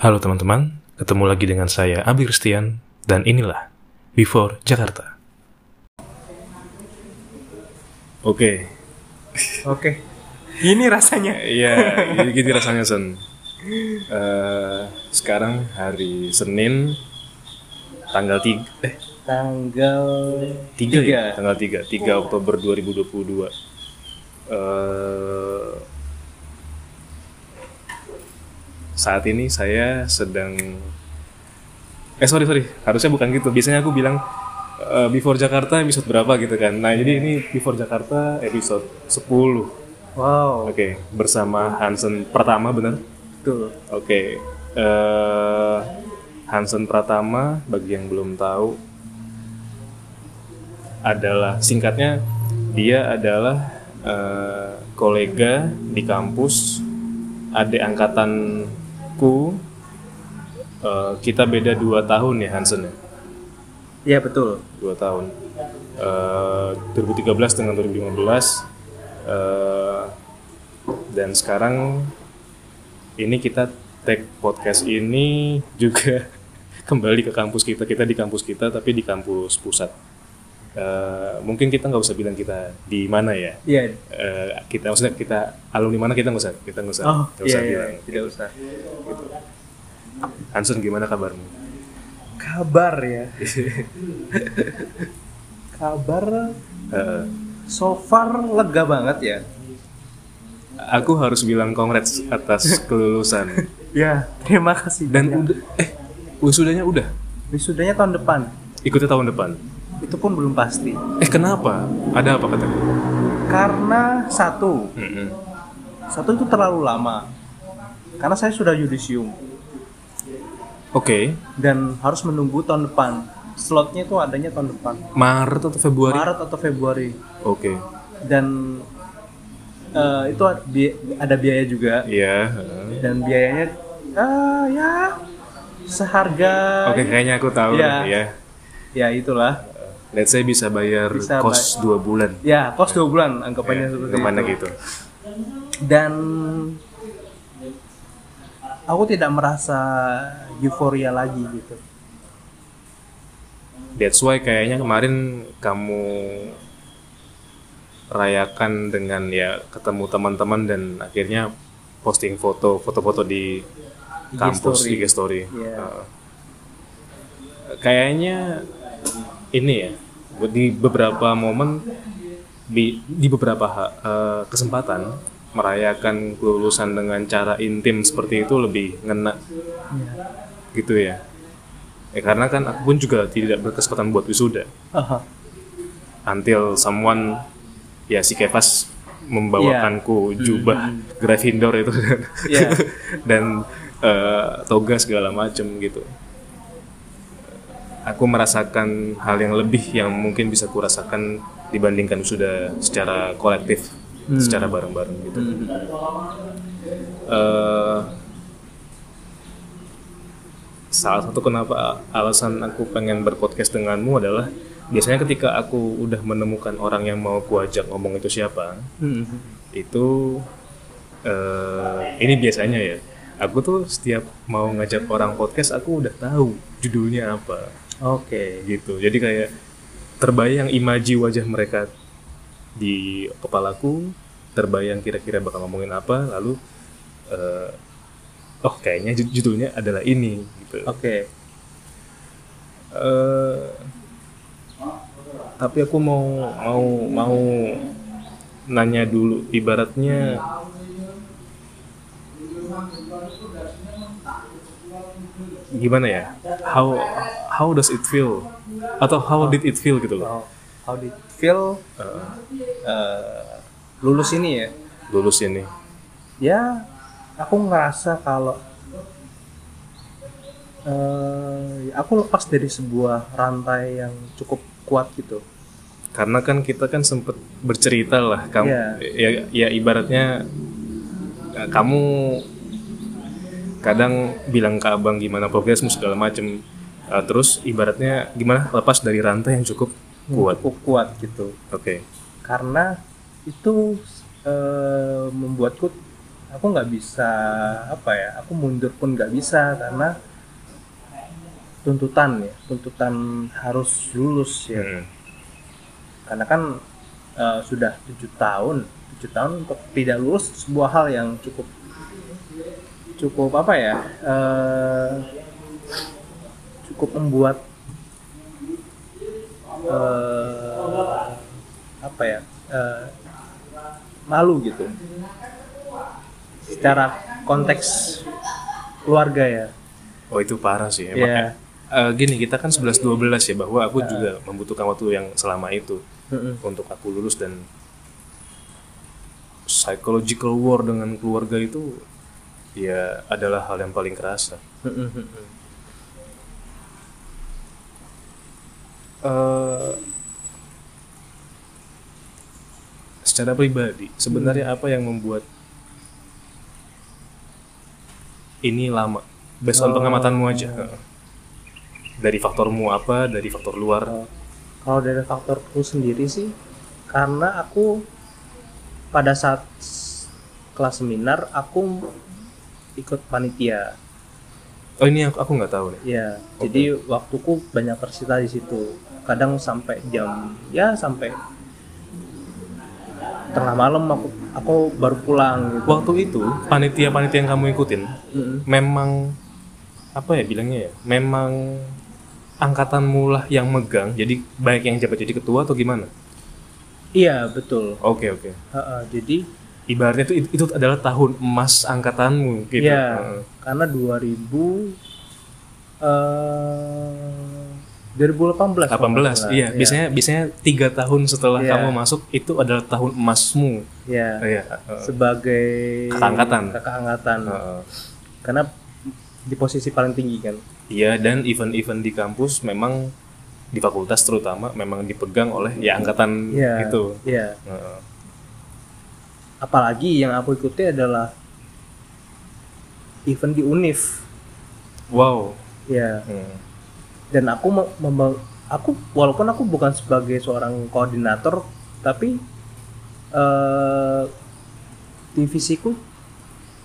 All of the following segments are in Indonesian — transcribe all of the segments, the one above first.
Halo teman-teman, ketemu lagi dengan saya Abi Christian dan inilah Before Jakarta. Oke, Oke. Ini rasanya. iya, ini gini rasanya Son. Eh, sekarang hari Senin, tanggal 3, eh Tanggal 3 ya? Tanggal 3, 3 Oktober 2022. Eh, saat ini saya sedang eh sorry sorry. Harusnya bukan gitu. Biasanya aku bilang eh, before Jakarta episode berapa gitu kan. Nah jadi ini before Jakarta episode 10 oke Wow. bersama Hansen pertama bener Betul. oke eh Hansen Pratama bagi yang belum tahu adalah singkatnya dia adalah eh, kolega di kampus adik angkatanku Eh, kita beda dua tahun ya Hansen ya? Iya betul. dua tahun. Eh, 2013 dengan 2015 eh, dan sekarang ini kita take podcast ini juga kembali ke kampus kita. Kita di kampus kita tapi di kampus pusat Eh, mungkin kita nggak usah bilang kita di mana ya Iya. Eh, kita maksudnya kita alumni mana kita nggak usah kita nggak usah Oh, iya, usah iya, bilang tidak usah. gitu. Hansen gimana kabarmu Kabar ya. Kabar Eh, so far lega banget ya. aku harus bilang congrats atas kelulusan Ya, terima kasih. dan banyak. udah eh wisudanya udah Wisudanya tahun depan. ikutnya tahun depan Itu pun belum pasti. eh kenapa ada apa katanya Karena satu, Mm-mm. satu itu terlalu lama. Karena saya sudah yudisium oke dan harus menunggu tahun depan. Slotnya itu adanya tahun depan. Maret atau Februari Maret atau Februari. oke dan eh, itu ada biaya juga iya heeh. dan biayanya ah ya seharga oke kayaknya aku tahu ya ya itulah let's say bisa bayar Bisa kos dua bulan ya kos dua bulan anggapannya seperti ke mana itu gitu dan aku tidak merasa euforia lagi gitu that's why kayaknya kemarin kamu rayakan dengan ya ketemu teman-teman dan akhirnya posting foto foto-foto di IG kampus story. IG story. Iya. Uh, kayaknya ini ya di beberapa momen di, di beberapa uh, kesempatan merayakan kelulusan dengan cara intim seperti itu lebih ngena Iya. gitu ya. Ya karena kan aku pun juga tidak berkesempatan buat wisuda Aha. until someone ya si Kevas membawakanku jubah Gryffindor itu Iya. dan eh, toga segala macam gitu. Aku merasakan hal yang lebih yang mungkin bisa kurasakan dibandingkan sudah secara kolektif, secara bareng-bareng gitu. Eh, salah satu kenapa alasan aku pengen berpodcast denganmu adalah biasanya ketika aku udah menemukan orang yang mau ku ajak ngomong itu siapa Hmm. itu eh, ini biasanya ya aku tuh setiap mau ngajak orang podcast aku udah tahu judulnya apa oke. Gitu. Jadi kayak terbayang imaji wajah mereka di kepalaku terbayang kira-kira bakal ngomongin apa lalu eh, oh kayaknya jud- judulnya adalah ini gitu. Oke. Eh, tapi aku mau mau mau nanya dulu ibaratnya gimana ya? How how does it feel? Atau how did it feel gitu loh? How, how did it feel? Eh, lulus ini ya? Lulus ini. Ya aku ngerasa kalau eh, aku lepas dari sebuah rantai yang cukup kuat gitu. Karena kan kita kan sempet bercerita lah kamu Iya. ya, ya ibaratnya kamu kadang bilang ke abang gimana progresmu segala macem. Eh, terus ibaratnya gimana? Lepas dari rantai yang cukup kuat. Cukup kuat gitu. Oke. Karena itu eh, membuatku aku nggak bisa apa ya aku mundur pun nggak bisa karena tuntutan ya tuntutan harus lulus ya. Hmm. karena kan eh, sudah tujuh tahun tujuh tahun untuk tidak lulus sebuah hal yang cukup cukup apa ya eh, cukup membuat eh, apa ya eh, malu gitu secara konteks keluarga ya Oh itu parah sih. Iya. Makanya, eh, gini kita kan 11-12 ya bahwa aku juga membutuhkan waktu yang selama itu Mm-mm. untuk aku lulus dan psychological war dengan keluarga itu ya adalah hal yang paling kerasa. Mm-mm. Eh, secara pribadi sebenarnya apa yang membuat ini lama? Based on Oh. pengamatanmu aja. Dari faktormu apa? Dari faktor luar? Oh, Kalau dari faktorku sendiri sih, karena aku pada saat kelas seminar aku ikut panitia. Oh ini aku aku nggak tahu nih. Ya, jadi waktuku banyak tersita di situ. Kadang sampai jam ya sampai tengah malam aku aku baru pulang gitu. Waktu itu panitia-panitia yang kamu ikutin Mm-mm. memang apa ya bilangnya ya? Memang angkatanmu lah yang megang. Jadi baik yang jabat jadi ketua atau gimana? Iya betul. Oke oke. Ha-ha, jadi Ibaratnya itu itu adalah tahun emas angkatanmu gitu. Iya, Heeh. karena 2000 eh 2018. kalau nggak 18 salah. iya biasanya biasanya tiga tahun setelah Iya. kamu masuk itu adalah tahun emasmu Iya. iya heeh. Sebagai angkatan. kakak angkatan. Heeh. Karena di posisi paling tinggi kan. iya dan event-event di kampus memang di fakultas terutama memang dipegang oleh ya angkatan Iya. itu Iya. Heeh. Apalagi yang aku ikuti adalah event di Unif. wow Iya. Hmm. Dan aku aku walaupun aku bukan sebagai seorang koordinator tapi eh divisiku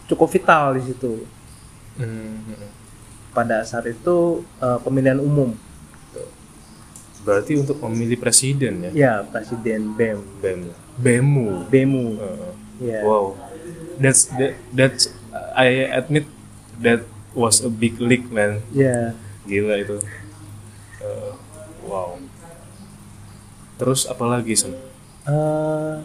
cukup vital di situ. Hmm. pada saat itu eh, pemilihan umum berarti untuk memilih presiden ya ya presiden BEM BEM BEMU BEMU Heeh. Ya wow. That's that, that's I admit that was a big league man. Ya gila itu. Eh, wow. Terus apa lagi sen Eh,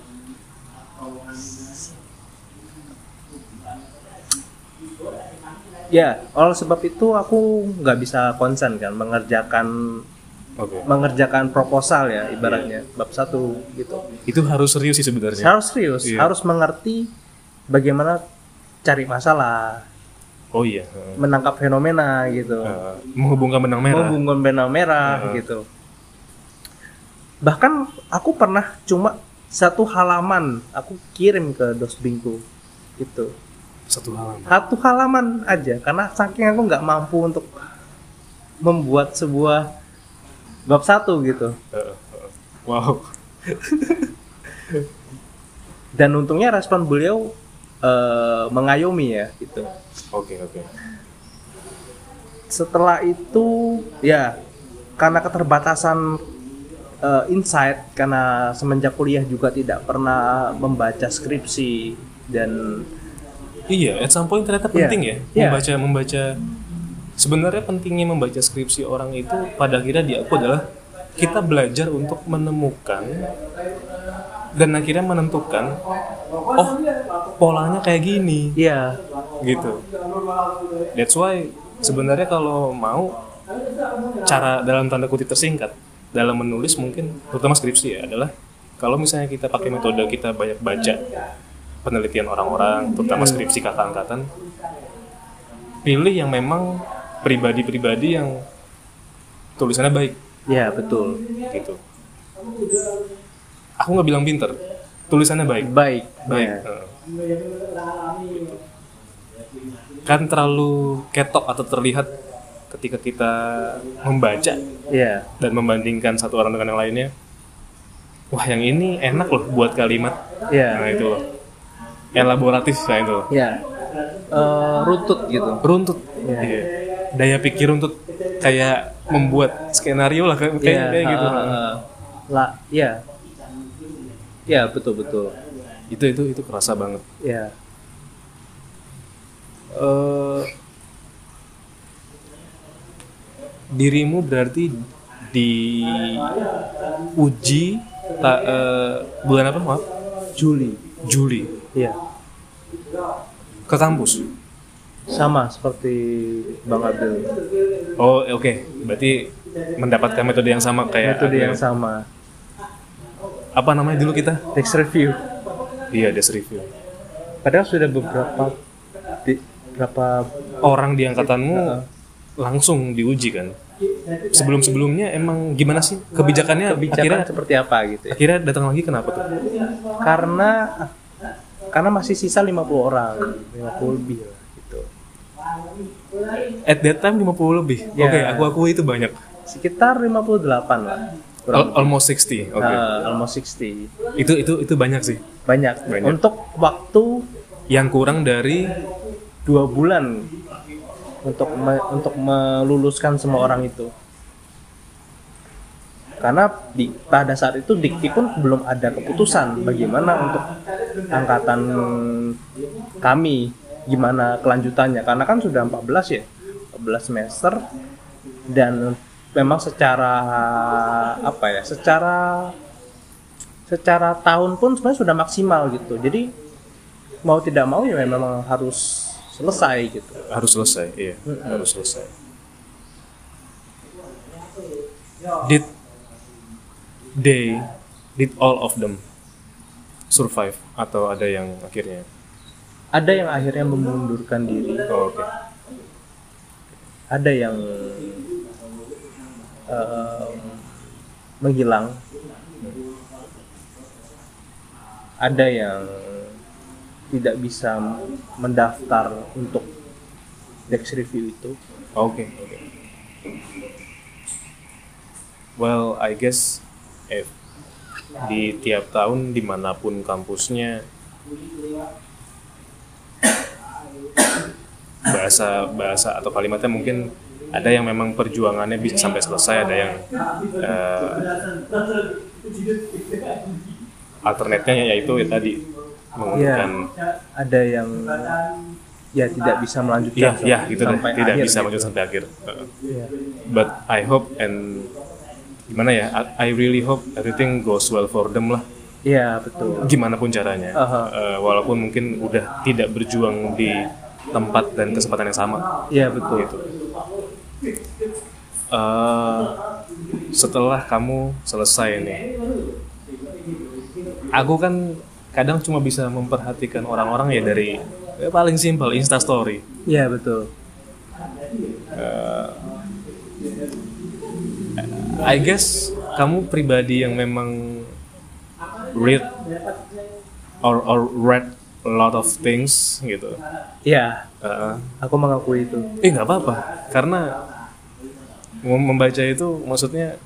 ya oleh sebab itu aku nggak bisa konsen kan mengerjakan oke. mengerjakan proposal ya ibaratnya bab satu gitu. Itu harus serius sih sebenarnya. Harus serius Iya. harus mengerti bagaimana cari masalah oh iya. Heeh. menangkap fenomena gitu. Eh, menghubungkan benang merah. Menghubungkan benang merah Heeh. gitu. Bahkan aku pernah cuma satu halaman aku kirim ke dosbingku itu satu halaman. Satu halaman aja karena saking aku nggak mampu untuk membuat sebuah bab satu gitu heeh. wow dan untungnya respon beliau eh, mengayomi ya gitu oke oke setelah itu ya karena keterbatasan eh, insight karena semenjak kuliah juga tidak pernah membaca skripsi dan iya at some point ternyata Iya, penting ya iya. membaca membaca sebenarnya pentingnya membaca skripsi orang itu pada akhirnya di aku adalah kita belajar untuk menemukan dan akhirnya menentukan oh polanya kayak gini. Ya gitu. That's why sebenarnya kalau mau cara dalam tanda kutip tersingkat dalam menulis mungkin terutama skripsi ya adalah kalau misalnya kita pakai metode kita banyak baca penelitian orang-orang terutama skripsi kakak angkatan pilih yang memang pribadi-pribadi yang tulisannya baik. Ya betul. Gitu. Aku nggak bilang pinter tulisannya baik. Baik baik ya. Heeh. kan terlalu ketok atau terlihat ketika kita membaca ya. dan membandingkan satu orang dengan yang lainnya. Wah yang ini enak loh buat kalimat. Ya. Nah itu loh. Elaboratif kayak itu ya. Eh, runtut gitu. Runtut. Iya. Iya. Daya pikir runtut kayak membuat skenario lah kayak Iya, kayak gitu. Ha, ha. lah ya ya betul betul. Itu itu itu kerasa banget. Ya eh dirimu berarti diuji ta- eh, bulan apa maaf? Juli. Juli. Ya ke kampus sama seperti Bang Abdul. Oh oke. Berarti mendapatkan metode yang sama kayak metode yang sama. Apa namanya dulu kita? Text review. Iya desk review. Padahal sudah beberapa di, berapa orang di angkatanmu langsung diuji kan? Sebelum sebelumnya emang gimana sih kebijakannya? Kebijakan akhirnya seperti apa gitu ya? akhirnya datang lagi kenapa tuh? Karena karena masih sisa 50 orang 50 lebih. lah at that time 50 lebih. Ya. oke aku aku itu banyak. Sekitar 58 lah Al- almost 60 oke. Uh, almost 60 itu itu itu banyak sih. Banyak. Banyak. untuk waktu yang kurang dari dua bulan untuk me- untuk meluluskan semua orang itu. Karena di pada saat itu Dikti pun belum ada keputusan bagaimana untuk angkatan kami gimana kelanjutannya? Karena kan sudah 14 ya 14 semester dan memang secara apa ya secara secara tahun pun sebenarnya sudah maksimal gitu. Jadi mau tidak mau ya memang harus selesai gitu. Harus selesai iya harus selesai. Did they did all of them survive atau ada yang akhirnya ada yang akhirnya memundurkan diri. Oh, oke. Ada yang em, menghilang. Ada yang tidak bisa mendaftar untuk Dex review itu. Oke, oke. Well, I guess if di tiap tahun di mana pun kampusnya bahasa bahasa atau kalimatnya mungkin ada yang memang perjuangannya bisa sampai selesai, ada yang eh, alternatnya yaitu ya tadi menggunakan ada yang ya tidak bisa melanjutkan ya ya sam- gitu deh, sampai tidak akhir bisa gitu. sampai akhir. Heeh. Iya. but I hope and gimana ya I, I really hope everything goes well for them lah Iya betul gimana pun caranya Aha. Eh, walaupun mungkin udah tidak berjuang di tempat dan kesempatan yang sama. Iya betul. Gitu. Eh, setelah kamu selesai nih aku kan kadang cuma bisa memperhatikan orang-orang ya dari ya paling simpel instastory Iya betul. I guess kamu pribadi yang memang read or or read a lot of things gitu. Iya. Uh, aku mengakui itu. Eh nggak apa-apa. Karena mem- membaca itu maksudnya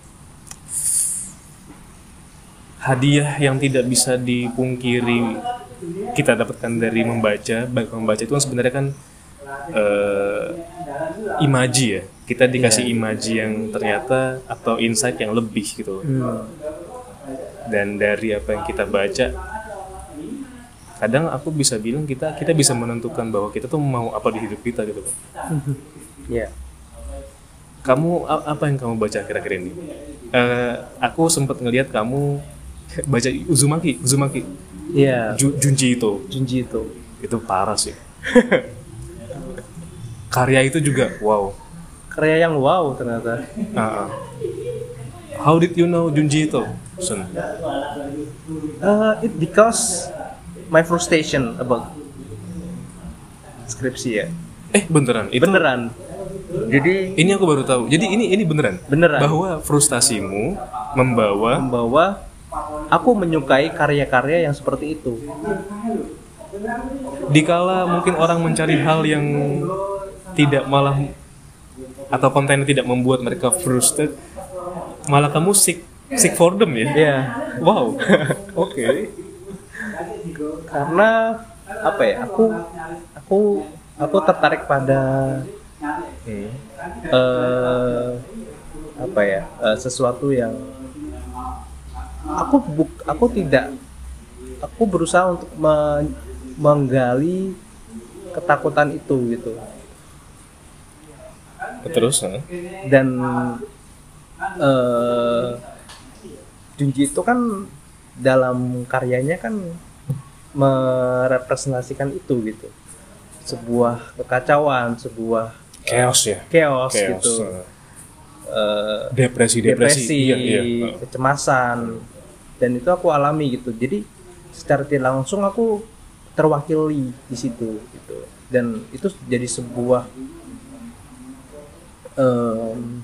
hadiah yang tidak bisa dipungkiri kita dapatkan dari membaca baik membaca itu kan sebenarnya kan eh, imaji ya. Kita dikasih imaji yang ternyata atau insight yang lebih gitu. Hmm. dan dari apa yang kita baca kadang aku bisa bilang kita kita bisa menentukan bahwa kita tuh mau apa di hidup kita gitu kan Iya. Kamu apa yang kamu baca akhir-akhir ini? Eh, aku sempat ngelihat kamu baca Uzumaki Uzumaki. Iya. Ju- Junji itu Junji itu itu parah sih. Karya itu juga wow. Karya yang wow ternyata. Ah. how did you know Junji itu Uh, it because my frustration about skripsi ya. Eh beneran? Itu beneran. Jadi ini aku baru tahu. Jadi ini ini beneran? Beneran. bahwa frustasimu membawa membawa aku menyukai karya-karya yang seperti itu. Dikala mungkin orang mencari hal yang tidak malah atau konten yang tidak membuat mereka frustrated malah kamu seek seek for them ya? Ya wow. Oke karena apa ya aku aku aku tertarik pada Hmm. eh apa ya eh, sesuatu yang aku buk aku tidak aku berusaha untuk me- menggali ketakutan itu gitu Terus, eh? dan eh Junji itu kan dalam karyanya kan merepresentasikan itu gitu sebuah kekacauan sebuah chaos ya. chaos, Chaos. gitu eh. Eh, Depresi, depresi. depresi, Iya, iya. eh. kecemasan dan itu aku alami gitu jadi secara tidak langsung aku terwakili di situ gitu dan itu jadi sebuah em,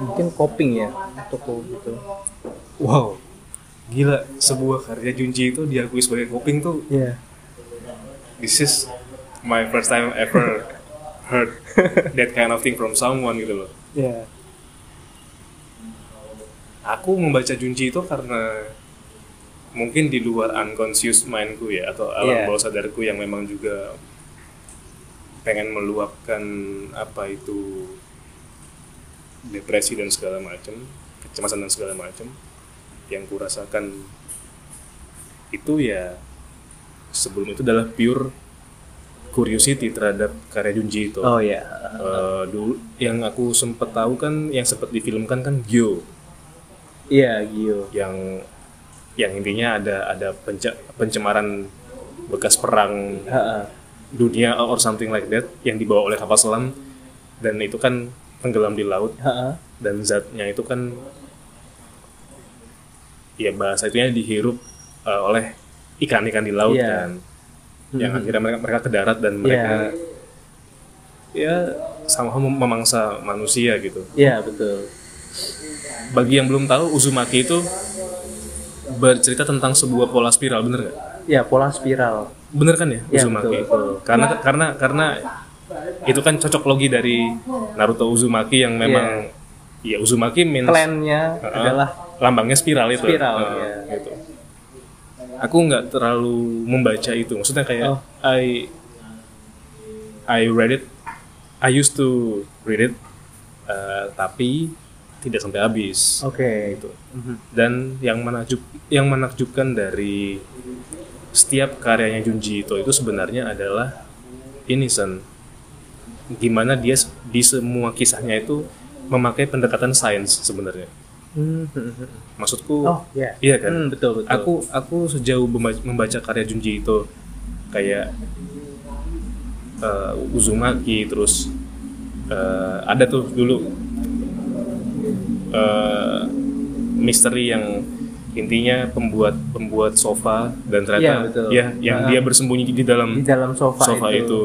mungkin coping ya untukku gitu Wow. Gila, sebuah karya Junji itu diakui sebagai coping tuh ya this is my first time ever heard that kind of thing from someone gitu loh. ya Aku membaca Junji itu karena mungkin di luar unconscious mindku ya atau alam Iya. bawah sadarku yang memang juga pengen meluapkan apa itu depresi dan segala macam, kecemasan dan segala macam yang kurasakan itu ya sebelum itu adalah pure curiosity terhadap karya Junji itu. oh ya Eh, dulu yang aku sempet tahu kan yang sempat difilmkan kan Gyo iya Gio yang yang intinya ada ada pence- pencemaran bekas perang Ha-ha. dunia or something like that yang dibawa oleh kapal selam dan itu kan tenggelam di laut Ha-ha. dan zatnya itu kan ya bahasa itunya dihirup eh, oleh ikan-ikan di laut Iya. kan yang akhirnya mereka mereka ke darat dan mereka ya sama mem- memangsa manusia gitu. Iya betul. Bagi yang belum tahu Uzumaki itu bercerita tentang sebuah pola spiral bener nggak? Ya pola spiral. Bener kan ya Iya, Uzumaki? betul, betul. karena karena karena itu kan cocok logi dari Naruto Uzumaki yang memang ya Uzumaki means klannya Uh-uh. adalah lambangnya spiral itu Spiral, Uh, iya. gitu aku nggak terlalu membaca itu maksudnya kayak Oh. I I read it I used to read it uh, tapi tidak sampai habis oke gitu Mhm. dan yang menakjub yang menakjubkan dari setiap karyanya Junji Ito itu sebenarnya adalah ini Sen gimana dia di semua kisahnya itu memakai pendekatan sains sebenarnya Mhm. maksudku oh ya iya kan Hmm, betul betul aku aku sejauh memba- membaca karya Junji Ito kayak eh, Uzumaki terus eh, ada tuh dulu eh, misteri yang intinya pembuat pembuat sofa dan ternyata Iya, betul. ya yang Ah. dia bersembunyi di dalam di dalam sofa, sofa itu, itu,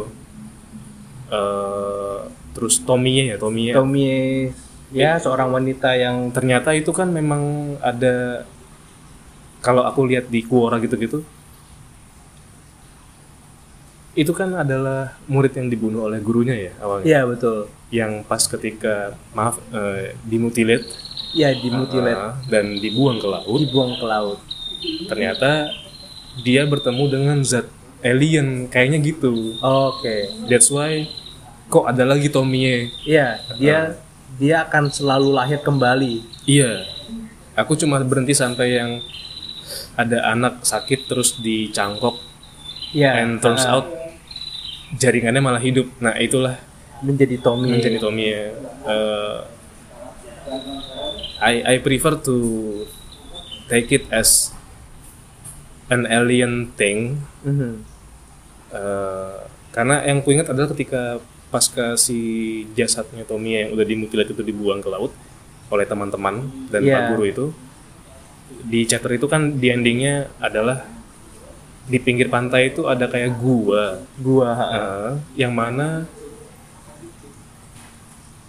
Eh, terus Tomie ya Tomie Tomie ya seorang wanita yang ternyata itu kan memang ada kalau aku lihat di Quora gitu-gitu itu kan adalah murid yang dibunuh oleh gurunya ya awalnya? Ya betul. Yang pas ketika maaf eh, dimutilate ya dimutilate ah, dan dibuang ke laut. Dibuang ke laut. Ternyata dia bertemu dengan zat alien kayaknya gitu. Oke. That's why kok ada lagi Tomie ya dia dia akan selalu lahir kembali. Iya, aku cuma berhenti sampai yang ada anak sakit terus dicangkok. Ya and turns ah, out jaringannya malah hidup. Nah itulah. Menjadi Tomie menjadi Tommy ya. Eh, I I prefer to take it as an alien thing. Mhm. Eh, karena yang ku ingat adalah ketika pasca si jasadnya Tommy yang udah dimutilasi itu dibuang ke laut oleh teman-teman dan Iya. pak guru itu di chapter itu kan di endingnya adalah di pinggir pantai itu ada kayak gua gua eh, yang mana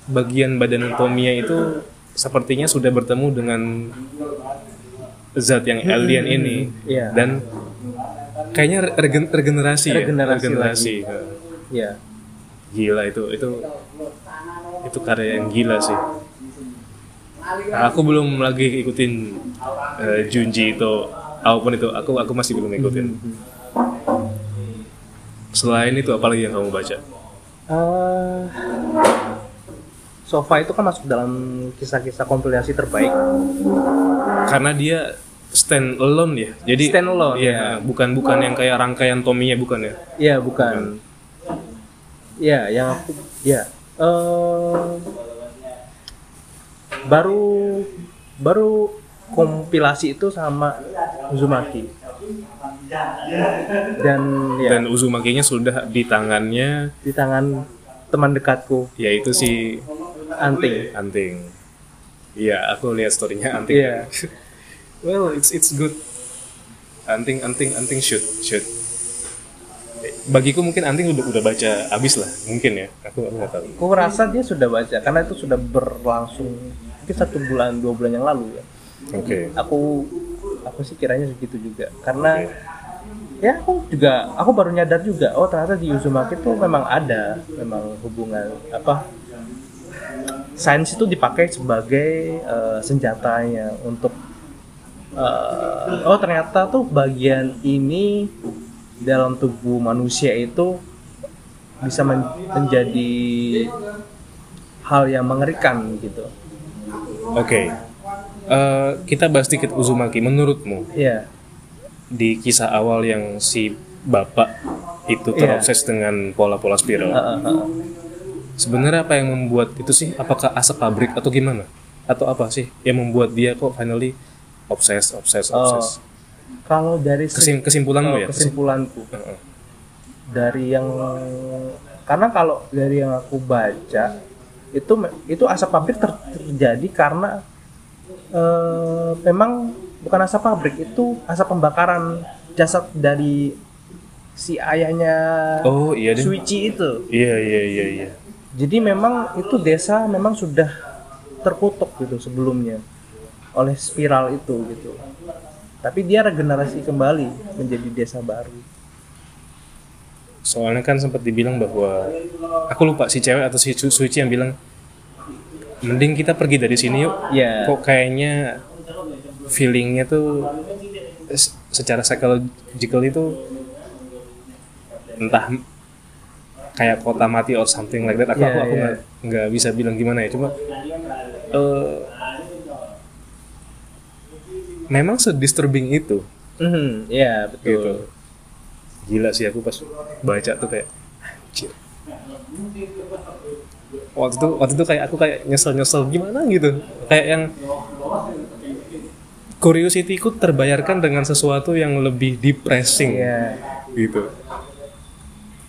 bagian badan Tomia itu sepertinya sudah bertemu dengan zat yang alien ini Iya. dan kayaknya regen- regenerasi, ya? Regenerasi eh. ya gila itu itu itu karya yang gila sih aku belum lagi ikutin eh, Junji itu apa pun itu aku aku masih belum ikutin Selain itu apalagi yang kamu baca? Eh, Sofa itu kan masuk dalam kisah-kisah kompilasi terbaik. Karena dia stand alone ya. Jadi Stand alone, Iya, ya. bukan bukan yang kayak rangkaian Tominya bukan ya. Iya, bukan. Iya, yang aku ya eh baru baru kompilasi itu sama Uzumaki. Dan ya Dan Uzumaki-nya sudah di tangannya di tangan teman dekatku yaitu si Anting. Anting. Iya, aku lihat storynya Anting. Iya. well, it's it's good. Anting, Anting, Anting shoot, shoot. Bagiku mungkin Anting udah udah baca abis lah, mungkin ya. Aku aku nggak tahu. Aku rasa dia sudah baca karena itu sudah berlangsung mungkin satu bulan dua bulan yang lalu ya. Oke. Aku aku sih kiranya segitu juga karena ya aku juga aku baru nyadar juga oh ternyata di Uzumaki itu memang ada memang hubungan apa sains itu dipakai sebagai eh, senjatanya untuk eh, oh ternyata tuh bagian ini dalam tubuh manusia itu bisa men- menjadi hal yang mengerikan gitu Oke. Eh, kita bahas sedikit Uzumaki. Menurutmu ya di kisah awal yang si bapak itu Iya. terobses dengan pola-pola spiral. Heeh, heeh. Sebenarnya apa yang membuat itu sih? Apakah asap pabrik atau gimana? Atau apa sih yang membuat dia kok finally obses, obses, Oh, obses? Kalau dari Kesim- kesimpulanmu oh, ya? kesimpulanku dari yang karena kalau dari yang aku baca itu itu asap pabrik ter- terjadi karena eh, memang bukan asap pabrik itu asap pembakaran jasad dari si ayahnya Oh iya deh. Suichi itu Iya iya iya iya. jadi memang itu desa memang sudah terkutuk gitu sebelumnya oleh spiral itu gitu tapi dia regenerasi kembali menjadi desa baru Soalnya kan sempat dibilang bahwa aku lupa si cewek atau si Su- Suici yang bilang mending kita pergi dari sini yuk. ya Kok kayaknya feelingnya tuh secara psychological itu entah kayak kota mati or something like that. Aku Iya, aku nggak nggak bisa bilang gimana ya. Cuma eh, memang sedisturbing itu Mhm, ya betul gitu. Gila sih aku pas baca tuh kayak anjir. Waktu itu waktu itu kayak aku kayak nyesel-nyesel gimana gitu. Kayak yang curiosity ku terbayarkan dengan sesuatu yang lebih depressing Iya. gitu.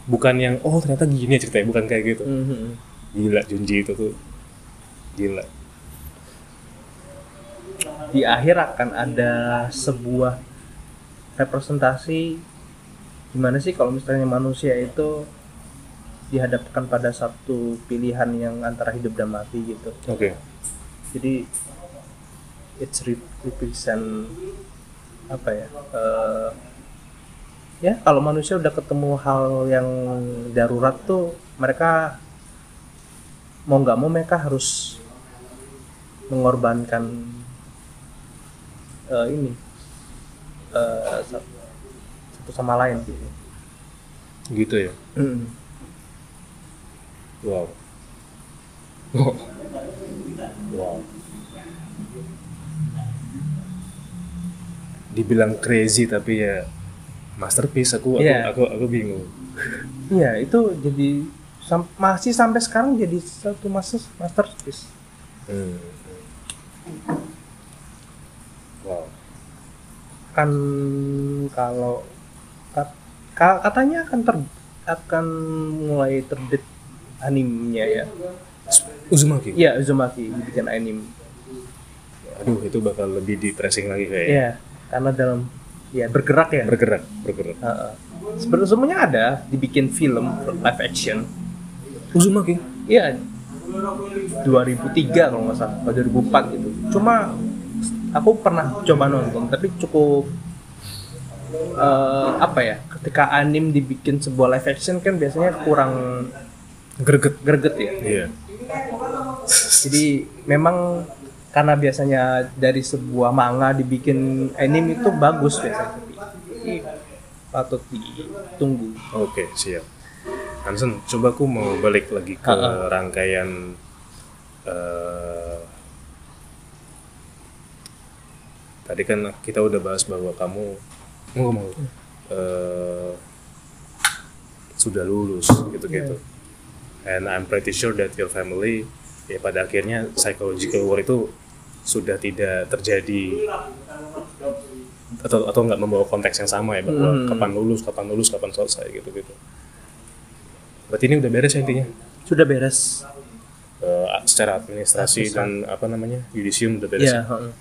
Bukan yang oh ternyata gini ya ceritanya, bukan kayak gitu. Mhm. Gila Junji itu tuh. Gila. Di akhir akan ada sebuah representasi gimana sih kalau misalnya manusia itu dihadapkan pada satu pilihan yang antara hidup dan mati gitu. Oke. Jadi it's re- represent apa ya? eh, ya kalau manusia udah ketemu hal yang darurat tuh mereka mau nggak mau mereka harus mengorbankan eh, ini sa- satu sama lain gitu. Gitu ya. Mm. Wow. wow. Dibilang crazy tapi ya masterpiece aku aku Iya. aku, aku bingung. Iya itu jadi sam- masih sampai sekarang jadi satu master masterpiece. Hmm. Wow. kan kalau kat- ka- katanya akan ter akan mulai terbit animenya ya. Uzumaki. Iya Uzumaki dibikin anime. Aduh itu bakal lebih depressing lagi kayaknya. Iya karena dalam ya bergerak ya. Bergerak, bergerak. Heeh. Sebenarnya semuanya ada dibikin film live action. Uzumaki. Iya 2003 kalau nggak salah atau 2004 gitu. Cuma aku pernah coba nonton tapi cukup eh, apa ya ketika anim dibikin sebuah live action kan biasanya kurang Greget. greget ya Iya. jadi memang karena biasanya dari sebuah manga dibikin anime itu bagus biasanya tapi patut ditunggu. Oke, siap. Hansen, coba aku mau balik lagi ke Ha-ha. rangkaian eh, tadi kan kita udah bahas bahwa kamu mau mau eh, sudah lulus gitu-gitu. And I'm pretty sure that your family ya pada akhirnya psychological war itu sudah tidak terjadi atau atau nggak membawa konteks yang sama ya bahwa Hmm. kapan lulus, kapan lulus, kapan selesai gitu-gitu. Berarti ini udah beres ya intinya? Sudah beres. Eh, secara administrasi dan apa namanya yudisium udah beres. Iya, ya?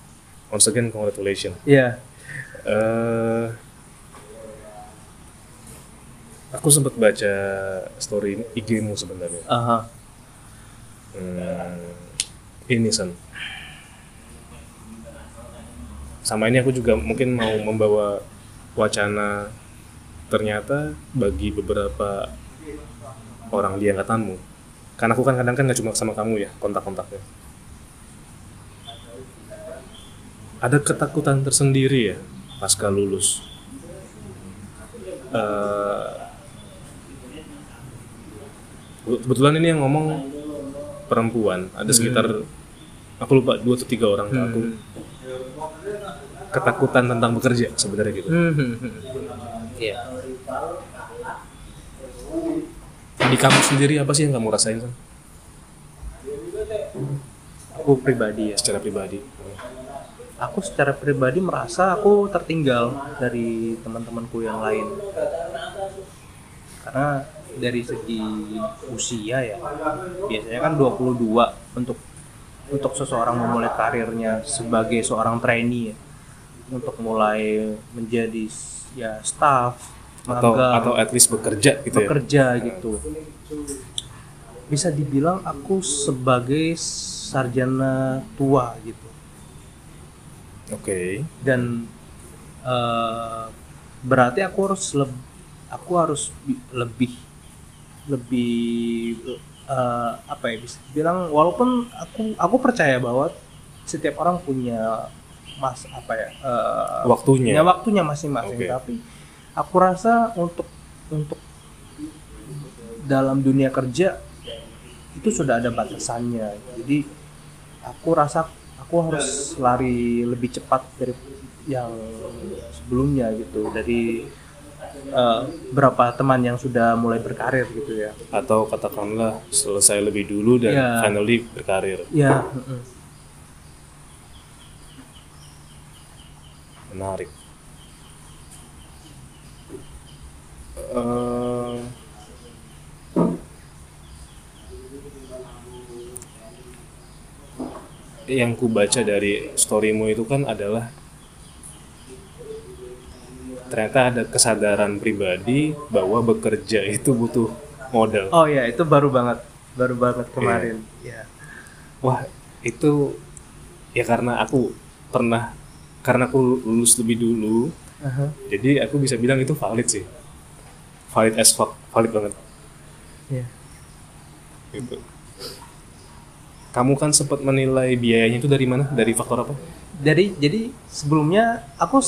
Once again congratulations. Iya. Eh, aku sempat baca story IG-mu sebenarnya. Aha. Hmm, ini San. Sama ini aku juga mungkin mau membawa wacana ternyata bagi beberapa orang di angkatanmu. Karena aku kan kadang kan nggak cuma sama kamu ya kontak-kontaknya. Ada ketakutan tersendiri ya pasca lulus. Eh, kebetulan ini yang ngomong perempuan ada sekitar aku lupa dua atau tiga orang ke aku ketakutan tentang bekerja sebenarnya gitu Hmm, hmm, hmm. Iya. di kamu sendiri apa sih yang kamu rasain? Aku pribadi ya. secara pribadi Aku secara pribadi merasa aku tertinggal dari teman-temanku yang lain. Karena dari segi usia ya, biasanya kan 22 untuk untuk seseorang memulai karirnya sebagai seorang trainee ya. Untuk mulai menjadi ya staff, atau magang, atau at least bekerja gitu ya bekerja gitu. Bisa dibilang aku sebagai sarjana tua gitu. Oke. Dan eh, berarti aku harus leb- aku harus bi- lebih lebih eh, apa ya bisa bilang walaupun aku aku percaya bahwa setiap orang punya mas apa ya eh, waktunya. punya waktunya masing-masing. Oke. tapi aku rasa untuk untuk dalam dunia kerja itu sudah ada batasannya. Jadi aku rasa aku harus lari lebih cepat dari yang sebelumnya gitu. Dari eh, berapa teman yang sudah mulai berkarir gitu ya. Atau katakanlah selesai lebih dulu dan Iya. finally berkarir. Ya menarik. Eh, yang ku baca dari storymu itu kan adalah ternyata ada kesadaran pribadi bahwa bekerja itu butuh modal. oh ya itu baru banget baru banget kemarin ya Wah, itu ya karena aku pernah karena aku lulus lebih dulu, Aha. jadi aku bisa bilang itu valid sih. Valid as fuck, valid banget ya gitu. Kamu kan sempat menilai biayanya itu dari mana? Dari faktor apa? dari jadi sebelumnya aku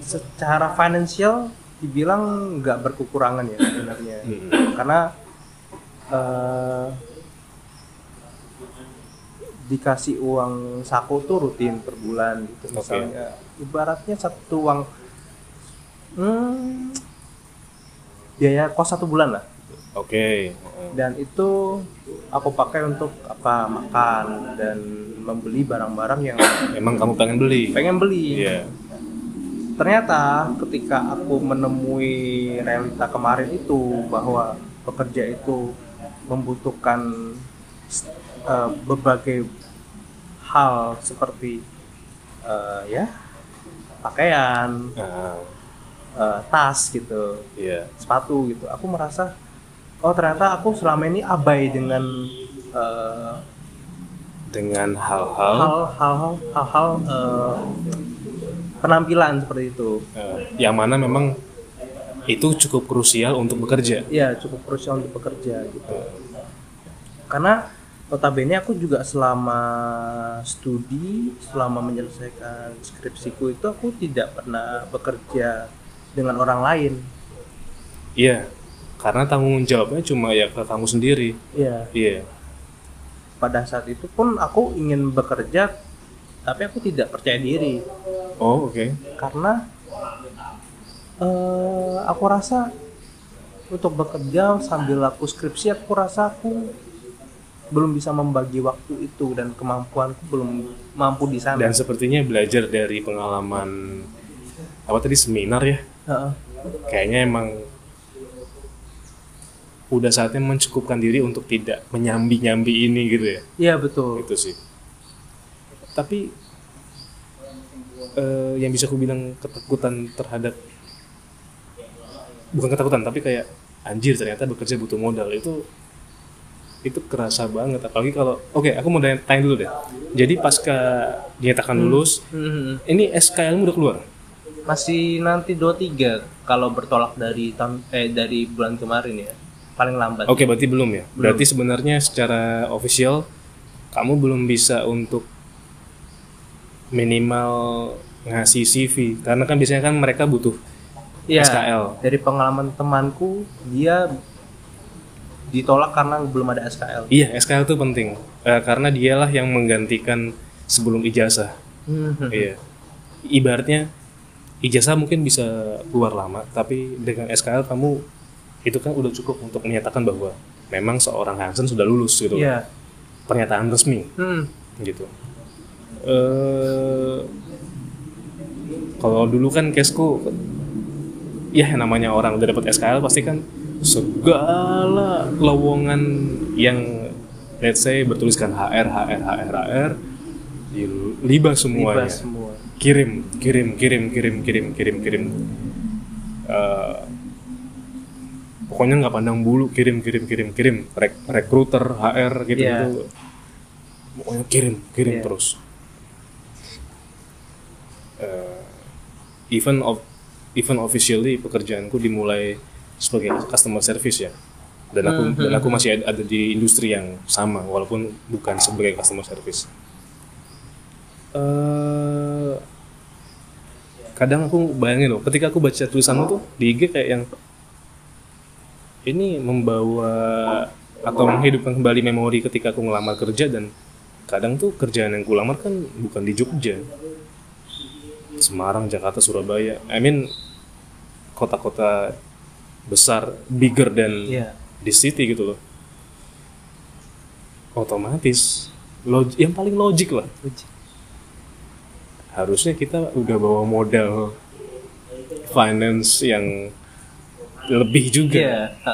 secara finansial dibilang nggak berkekurangan ya sebenarnya Hmm. karena eh, dikasih uang saku tuh rutin per bulan gitu Oke. misalnya ibaratnya satu uang hmm, biaya kos satu bulan lah Oke. dan itu aku pakai untuk apa makan dan membeli barang-barang yang Emang kamu pengen beli? pengen beli Iya. ternyata ketika aku menemui realita kemarin itu bahwa pekerja itu membutuhkan eh, berbagai hal seperti eh, ya pakaian, Nah, eh, tas gitu, iya. sepatu gitu. Aku merasa oh ternyata aku selama ini abai dengan eh, Dengan hal-hal? hal-hal hal-hal eh, penampilan seperti itu. eh, yang mana memang itu cukup krusial untuk bekerja. ya cukup krusial untuk bekerja gitu. Karena notabene aku juga selama studi selama menyelesaikan skripsiku itu aku tidak pernah bekerja dengan orang lain. Iya, karena tanggung jawabnya cuma ya ke kamu sendiri. Iya. Iya. Pada saat itu pun aku ingin bekerja, tapi aku tidak percaya diri Oh oke. karena eh aku rasa untuk bekerja sambil aku skripsi, aku rasa aku belum bisa membagi waktu itu dan kemampuanku belum mampu di sana. Dan sepertinya belajar dari pengalaman apa tadi seminar ya, Heeh. kayaknya emang udah saatnya mencukupkan diri untuk tidak menyambi-nyambi ini gitu ya. Iya betul. Itu sih. Tapi eh, yang bisa aku bilang ketakutan terhadap bukan ketakutan tapi kayak anjir ternyata bekerja butuh modal itu itu kerasa banget apalagi kalau oke aku mau tanya, dulu deh jadi pasca dinyatakan lulus Mhm. ini SKL udah keluar Masih nanti 23 kalau bertolak dari eh dari bulan kemarin ya. Paling lambat. oke berarti belum ya berarti sebenarnya secara official kamu belum bisa untuk minimal ngasih CV karena kan biasanya kan mereka butuh Iya. SKL. Dari pengalaman temanku, dia ditolak karena belum ada SKL. Iya, SKL itu penting Eh, karena dialah yang menggantikan sebelum ijazah. Mhm. Iya. Ibaratnya ijazah mungkin bisa keluar lama, tapi dengan SKL kamu itu kan udah cukup untuk menyatakan bahwa memang seorang Hansen sudah lulus gitu. Iya. Pernyataan resmi Hmm. gitu. Eh kalau dulu kan kesku ya namanya orang udah dapat SKL pasti kan segala lowongan yang let's say bertuliskan HR HR HR HR dilibas semuanya Libas semua. kirim kirim kirim kirim kirim kirim kirim Eh, pokoknya nggak pandang bulu kirim kirim kirim kirim. Rek, rekruter HR gitu Iya. gitu pokoknya kirim kirim Iya. terus. Eh, even of even officially pekerjaanku dimulai sebagai customer service ya. Dan aku Hmm, dan aku masih ada, di industri yang sama walaupun bukan sebagai customer service. Eh kadang aku bayangin loh ketika aku baca tulisanmu tuh di IG kayak yang ini membawa atau menghidupkan kembali memori ketika aku ngelamar kerja dan kadang tuh kerjaan yang kulamar kan bukan di Jogja. Semarang, Jakarta, Surabaya. I mean kota-kota besar bigger than Iya. di city gitu loh. Otomatis log yang paling logik lah. Harusnya kita udah bawa modal finance yang lebih juga. Ha,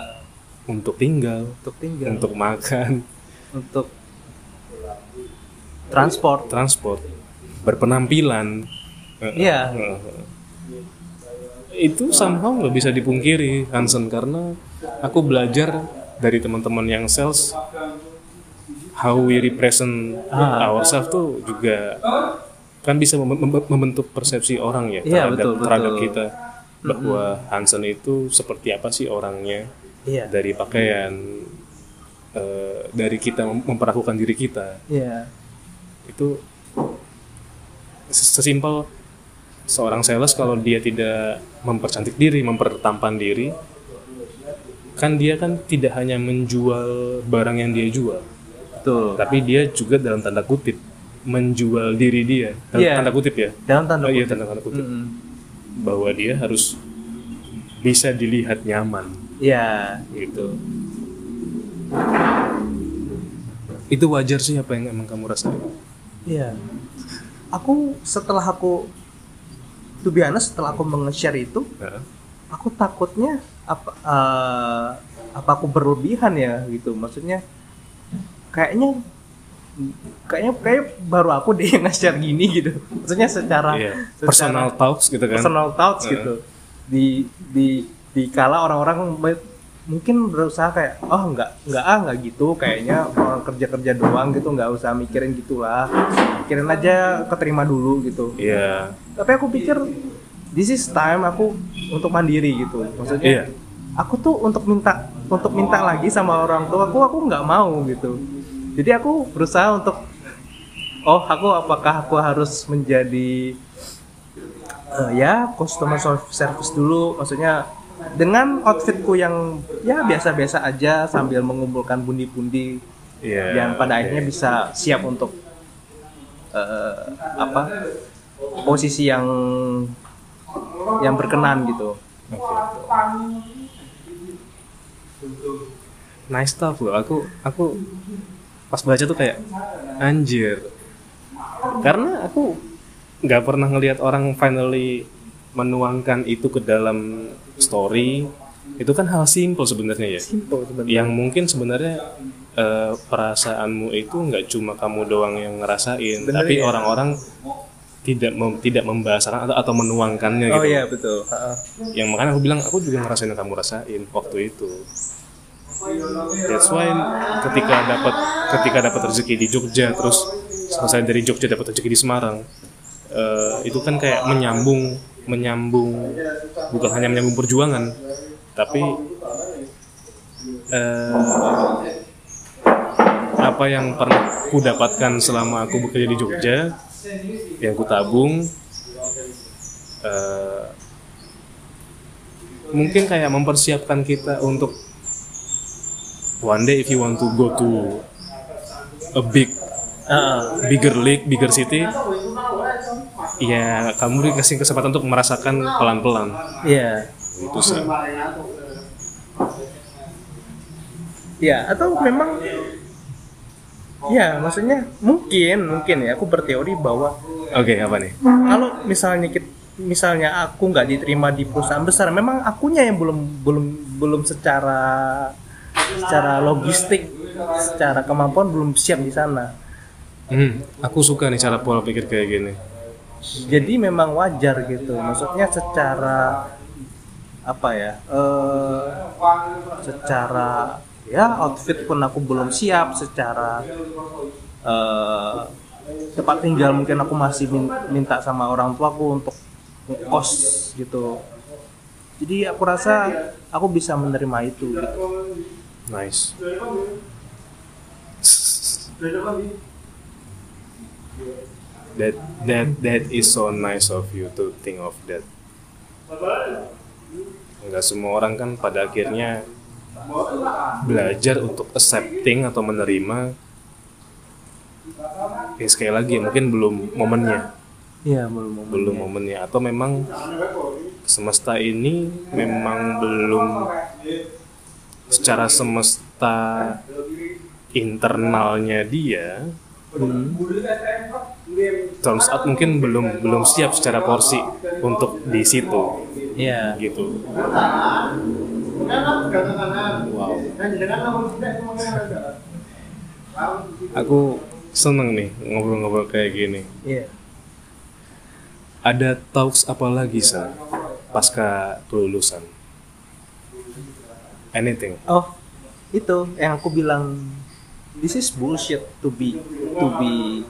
untuk tinggal Untuk tinggal. untuk makan Untuk transport. transport berpenampilan Iya. itu somehow nggak bisa dipungkiri Hansen karena aku belajar dari teman-teman yang sales how we represent Ah. ourselves tuh juga kan bisa mem- mem- membentuk persepsi orang ya Iya, terhadap, betul, terhadap betul. kita bahwa Hansen itu seperti apa sih orangnya Iya. dari pakaian eh, dari kita mem- memperlakukan diri kita Iya. itu ses- sesimpel seorang sales kalau dia tidak mempercantik diri, mempertampan diri, kan dia kan tidak hanya menjual barang yang dia jual, Betul. tapi dia juga dalam tanda kutip menjual diri dia, dalam Iya. tanda kutip ya, Dalam tanda oh iya kutip. tanda tanda kutip, Mm-mm. Bahwa dia harus bisa dilihat nyaman, Iya. gitu. Itu wajar sih apa yang emang kamu rasain? Iya. Aku setelah aku to be honest, setelah aku meng-share itu, Nah, aku takutnya apa eh, apa aku berlebihan ya gitu. Maksudnya kayaknya kayaknya kayak baru aku deh yang nge-share gini gitu. Maksudnya secara iya. secara personal talks gitu kan? personal thoughts Heeh. gitu. Di di di kala orang-orang mungkin berusaha kayak oh enggak enggak ah enggak gitu kayaknya orang kerja kerja doang gitu nggak usah mikirin gitulah mikirin aja keterima dulu gitu Iya. tapi aku pikir this is time aku untuk mandiri gitu maksudnya Iya. aku tuh untuk minta untuk minta lagi sama orang tua aku aku nggak mau gitu jadi aku berusaha untuk oh aku apakah aku harus menjadi eh, ya customer service dulu maksudnya dengan outfitku yang ya biasa-biasa aja sambil mengumpulkan pundi-pundi Iya. yang pada oke. akhirnya bisa siap untuk eh, apa posisi yang yang berkenan gitu. nice stuff loh aku aku pas baca tuh kayak anjir karena aku nggak pernah ngelihat orang finally menuangkan itu ke dalam story itu kan hal simple sebenarnya ya Simple sebenarnya. yang mungkin sebenarnya eh, perasaanmu itu nggak cuma kamu doang yang ngerasain Sebenarnya tapi ya. orang-orang tidak mem- tidak membahasakan atau, atau menuangkannya Oh gitu iya betul. Heeh. yang makanya aku bilang aku juga ngerasain yang kamu rasain waktu itu that's why ketika dapat ketika dapat rezeki di Jogja terus selesai dari Jogja dapat rezeki di Semarang eh, itu kan kayak menyambung menyambung bukan hanya menyambung perjuangan tapi eh, apa yang pernah ku dapatkan selama aku bekerja di Jogja yang ku tabung eh, mungkin kayak mempersiapkan kita untuk one day if you want to go to a big Heeh. bigger league, bigger city, ya kamu dikasih kesempatan untuk merasakan pelan-pelan. Iya. Itu sih. Ya, atau memang ya maksudnya mungkin mungkin ya aku berteori bahwa Oke, apa nih? kalau misalnya kit- misalnya aku nggak diterima di perusahaan besar memang akunya yang belum belum belum secara secara logistik secara kemampuan belum siap di sana Hmm, aku suka nih cara pola pikir kayak gini. jadi memang wajar gitu maksudnya secara apa ya eh secara ya outfit pun aku belum siap secara eh tempat tinggal mungkin aku masih min- minta sama orang tuaku untuk kos gitu jadi aku rasa aku bisa menerima itu gitu. Nice. That that that is so nice of you to think of that. Enggak semua orang kan pada akhirnya belajar untuk accepting atau menerima. Ya sekali lagi mungkin belum momennya, Iya belum belum momennya atau memang semesta ini memang belum secara semesta internalnya dia Hmm. turns out mungkin belum belum siap secara porsi untuk di situ Iya. gitu wow aku seneng nih ngobrol-ngobrol kayak gini Iya. ada talks apa lagi sa pasca kelulusan anything Oh, itu yang aku bilang this is bullshit to be to be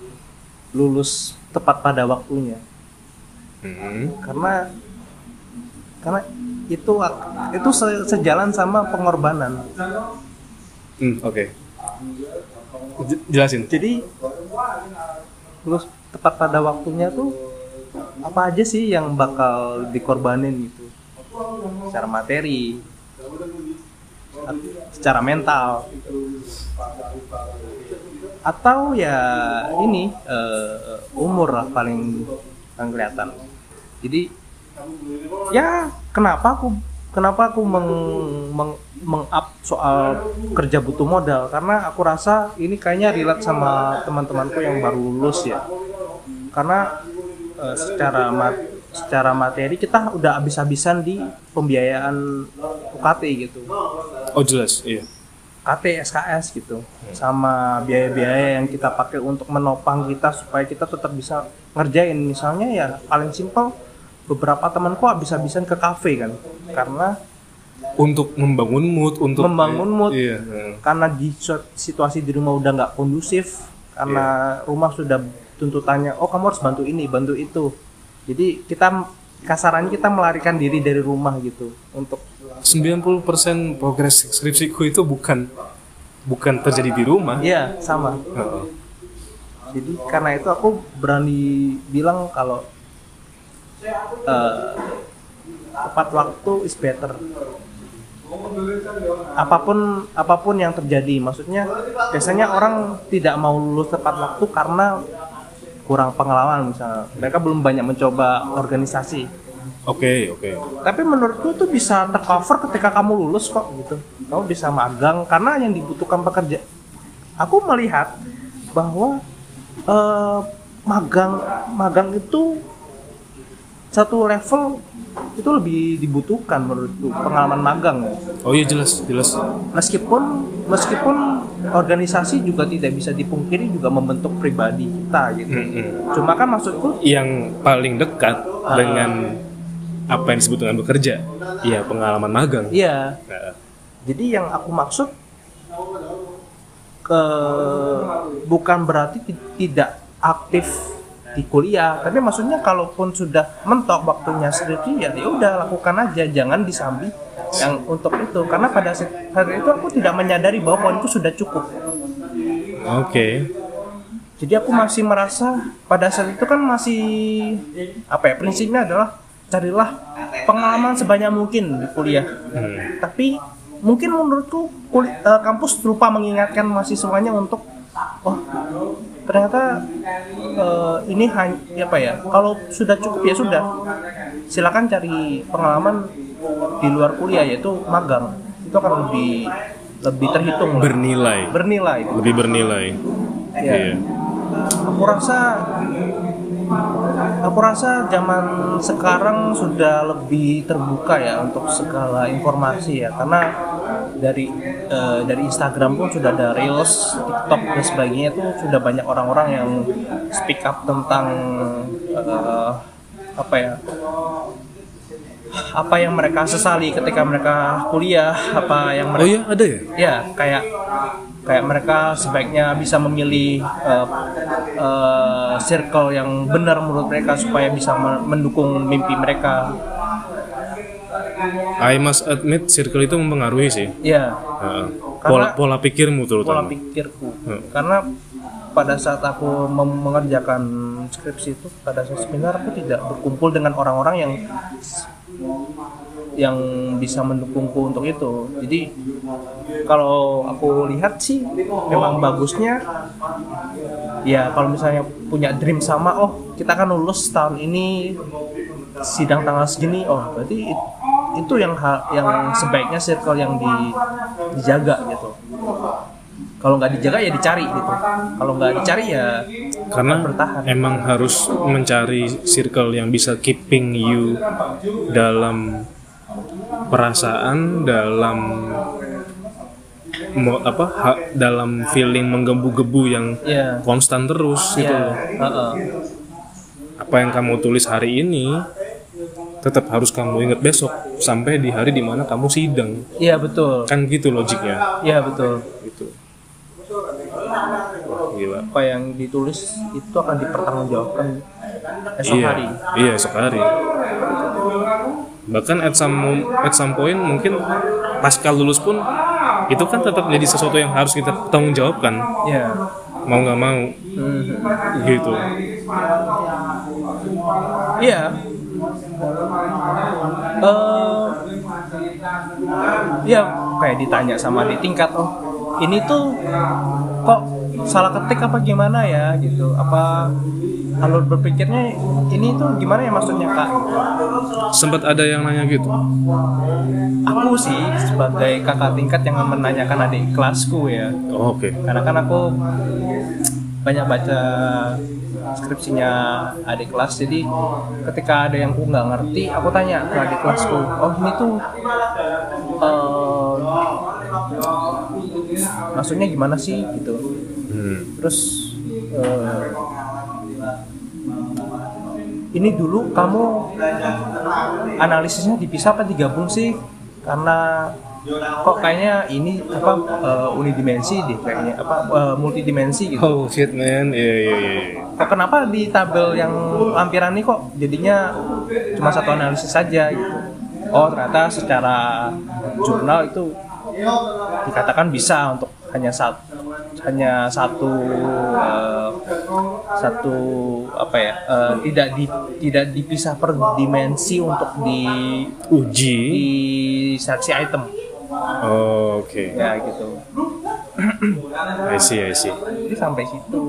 lulus tepat pada waktunya. Hmm. Karena karena itu itu se- sejalan sama pengorbanan. Hmm, oke J- jelasin Jadi lulus tepat pada waktunya tuh apa aja sih yang bakal dikorbanin gitu? Secara materi, secara mental, atau ya ini eh, umur lah paling paling kelihatan. Jadi ya kenapa aku kenapa aku meng, meng, meng-up soal kerja butuh modal? Karena aku rasa ini kayaknya relate sama teman-temanku yang baru lulus ya. Karena eh, secara mat, secara materi kita udah habis-habisan di pembiayaan UKT gitu. Oh jelas iya. KT SKS gitu. Sama biaya-biaya yang kita pakai untuk menopang kita supaya kita tetap bisa ngerjain. Misalnya ya paling simpel beberapa temanku habis-habisan ke kafe kan. Karena untuk membangun mood untuk Membangun mood. iya. Hmm. karena di situasi di rumah udah nggak kondusif karena rumah sudah tuntutannya oh kamu harus bantu ini bantu itu jadi kita kasarannya kita melarikan diri dari rumah gitu untuk 90% progres skripsiku itu bukan bukan terjadi di rumah. Iya sama. Heeh. jadi karena itu aku berani bilang kalau eh, tepat waktu is better. Apa pun apa pun yang terjadi maksudnya biasanya orang tidak mau lulus tepat waktu karena kurang pengalaman misalnya mereka belum banyak mencoba organisasi. Oke, oke. tapi menurutku itu bisa tercover ketika kamu lulus kok gitu. Kamu bisa magang karena yang dibutuhkan pekerja. Aku melihat bahwa eh, magang magang itu satu level itu lebih dibutuhkan menurutku pengalaman magang ya Oh iya jelas, jelas. meskipun meskipun organisasi juga tidak bisa dipungkiri juga membentuk pribadi kita gitu Mm-mm. cuma kan maksudku Yang paling dekat Ah. dengan apa yang disebut dengan bekerja, ya pengalaman magang. iya Nah, jadi yang aku maksud ke bukan berarti ti- tidak aktif di kuliah. Tapi maksudnya kalaupun sudah mentok waktunya skripsi ya ya udah lakukan aja. Jangan disambi yang untuk itu. Karena pada saat itu aku tidak menyadari bahwa poinku sudah cukup. Oke. jadi aku masih merasa pada saat itu kan masih apa ya prinsipnya adalah carilah pengalaman sebanyak mungkin di kuliah. Hmm. tapi mungkin menurutku eh, kampus lupa mengingatkan mahasiswanya untuk oh ternyata eh, ini hanya apa ya kalau sudah cukup ya sudah silakan cari pengalaman di luar kuliah yaitu magang itu akan lebih lebih terhitung lah. Bernilai, bernilai lebih bernilai. ya Iya. aku rasa aku rasa zaman sekarang sudah lebih terbuka ya untuk segala informasi ya karena dari eh, dari Instagram pun sudah ada reels, TikTok dan sebagainya itu sudah banyak orang-orang yang speak up tentang eh, apa ya apa yang mereka sesali ketika mereka kuliah apa yang Oh mereka iya ada ya? ya kayak kayak mereka sebaiknya bisa memilih uh, uh, circle yang benar menurut mereka supaya bisa me- mendukung mimpi mereka I must admit circle itu mempengaruhi sih. ya Heeh. pola pola pikirmu pola terutama. pikirku Hmm. karena pada saat aku mengerjakan skripsi itu pada saat seminar aku tidak berkumpul dengan orang-orang yang yang bisa mendukungku untuk itu. Jadi kalau aku lihat sih memang bagusnya. Ya kalau misalnya punya dream sama oh kita akan lulus tahun ini sidang tanggal segini oh berarti it- itu yang yang sebaiknya circle yang di, dijaga gitu. Kalau nggak dijaga ya dicari gitu. Kalau nggak dicari ya Karena bertahan. emang harus mencari circle yang bisa keeping you dalam perasaan, dalam mo- apa ha- dalam feeling menggebu-gebu yang ya konstan terus gitu ya loh. heeh. Apa yang kamu tulis hari ini tetap harus kamu ingat besok sampai di hari di mana kamu sidang. iya betul Kan gitu logiknya. iya betul Gitu. Wah, gila. apa yang ditulis itu akan dipertanggungjawabkan esok iya, hari Iya, esok hari. Bahkan at some, at some point mungkin pasca lulus pun itu kan tetap jadi sesuatu yang harus kita tanggung jawabkan ya mau nggak mau Mhm. gitu. Iya. Eh, ya kayak ditanya sama di tingkat oh ini tuh kok salah ketik apa gimana ya gitu. Apa alur berpikirnya ini tuh gimana ya maksudnya kak? Sempat ada yang nanya gitu. aku sih sebagai kakak tingkat yang menanyakan adik kelasku ya. Oh, Oke. karena kan aku banyak baca skripsinya adik kelas jadi ketika ada yang aku nggak ngerti aku tanya ke adik kelasku oh ini tuh eh, maksudnya gimana sih? Gitu Hmm. terus eh, ini dulu kamu analisisnya dipisah apa digabung sih karena kok kayaknya ini apa eh, unidimensi deh kayaknya apa eh, multidimensi gitu Oh shit man, iya iya iya. kok kenapa di tabel yang lampiran ini kok jadinya cuma satu analisis saja gitu oh ternyata secara jurnal itu dikatakan bisa untuk hanya satu hanya satu eh, satu apa ya eh, tidak di tidak dipisah per dimensi untuk di Uji. di seksi item Oh, Oke. ya gitu I see, I see. jadi sampai situ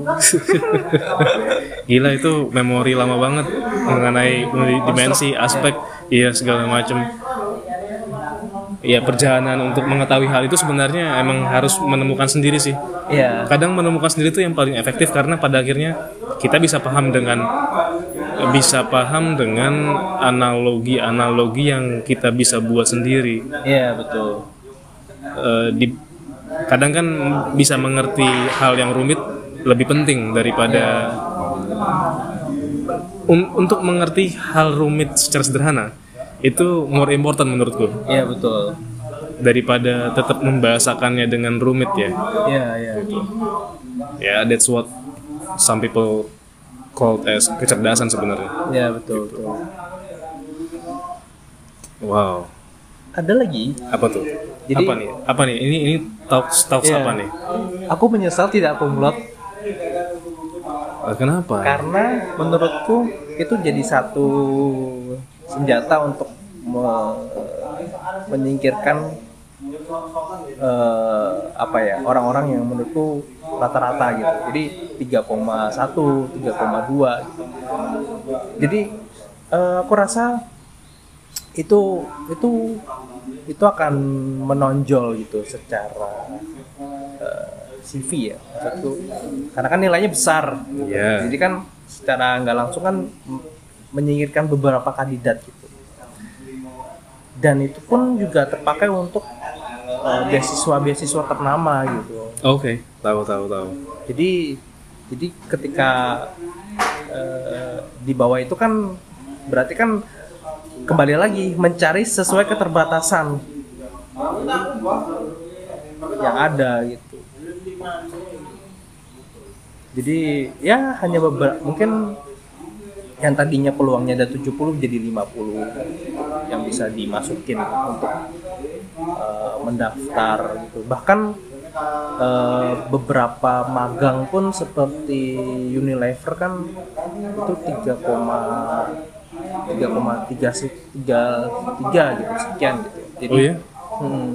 Gila itu memori lama banget mengenai dimensi, aspek, iya segala macam. Iya perjalanan untuk mengetahui hal itu sebenarnya emang harus menemukan sendiri sih. ya Kadang menemukan sendiri itu yang paling efektif karena pada akhirnya kita bisa paham dengan bisa paham dengan analogi-analogi yang kita bisa buat sendiri. ya betul Eh, di kadang kan bisa mengerti hal yang rumit lebih penting daripada Un- untuk mengerti hal rumit secara sederhana itu more important menurutku. Ya betul. Daripada tetap membahasakannya dengan rumit ya. Ya ya ya that's what some people called as kecerdasan sebenarnya. Ya betul betul. Wow. Ada lagi? Apa tuh? Jadi- apa nih? Apa nih? Ini ini talks talks Iya. apa nih? Aku menyesal tidak kumlot Eh, kenapa? Karena menurutku itu jadi satu senjata untuk me- menyingkirkan eh, apa ya orang-orang yang menurutku rata-rata gitu jadi 3,1 3,2 gitu. jadi eh, aku rasa itu itu itu akan menonjol gitu secara eh, CV ya maksudku karena kan nilainya besar Iya. jadi kan secara nggak langsung kan menyingkirkan beberapa kandidat gitu. Dan itu pun juga terpakai untuk eh, beasiswa-beasiswa ternama gitu. Oke tahu tahu tahu. Jadi jadi ketika eh, di bawah itu kan berarti kan kembali lagi mencari sesuai keterbatasan yang ada gitu. Jadi ya hanya beberapa mungkin yang tadinya peluangnya ada 70 jadi 50 yang bisa dimasukin untuk eh, mendaftar gitu. Bahkan eh, beberapa magang pun seperti Unilever kan itu 3, 3,3 se- tiga tiga gitu sekian gitu. Jadi oh ya hmm,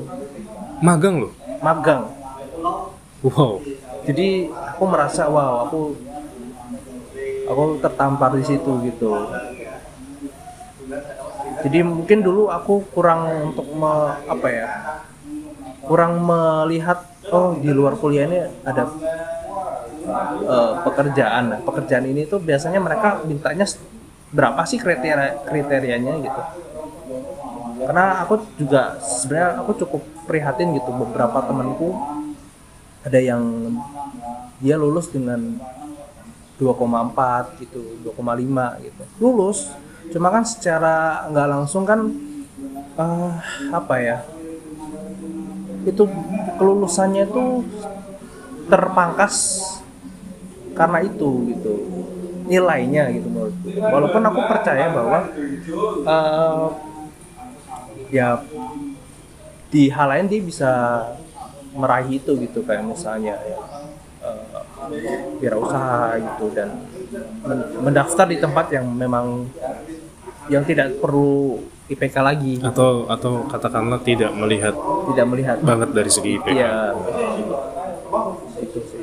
magang loh? Magang. Wow. Jadi aku merasa wow aku aku tertampar di situ gitu. Jadi mungkin dulu aku kurang untuk me- apa ya kurang melihat oh di luar kuliah ini ada eh, pekerjaan. Nah, pekerjaan ini tuh biasanya mereka mintanya berapa sih kriteria kriterianya gitu. Karena aku juga sebenarnya aku cukup prihatin gitu beberapa temanku ada yang dia lulus dengan 2,4 gitu 2,5 gitu. Lulus cuma kan secara nggak langsung kan eh, apa ya itu kelulusannya itu terpangkas karena itu gitu nilainya gitu menurutku walaupun aku percaya bahwa eh, ya di hal lain dia bisa meraih itu gitu kayak misalnya ya, wirausaha gitu dan men- mendaftar di tempat yang memang yang tidak perlu IPK lagi. Atau atau katakanlah tidak melihat tidak melihat. banget dari segi IPK ya itu sih.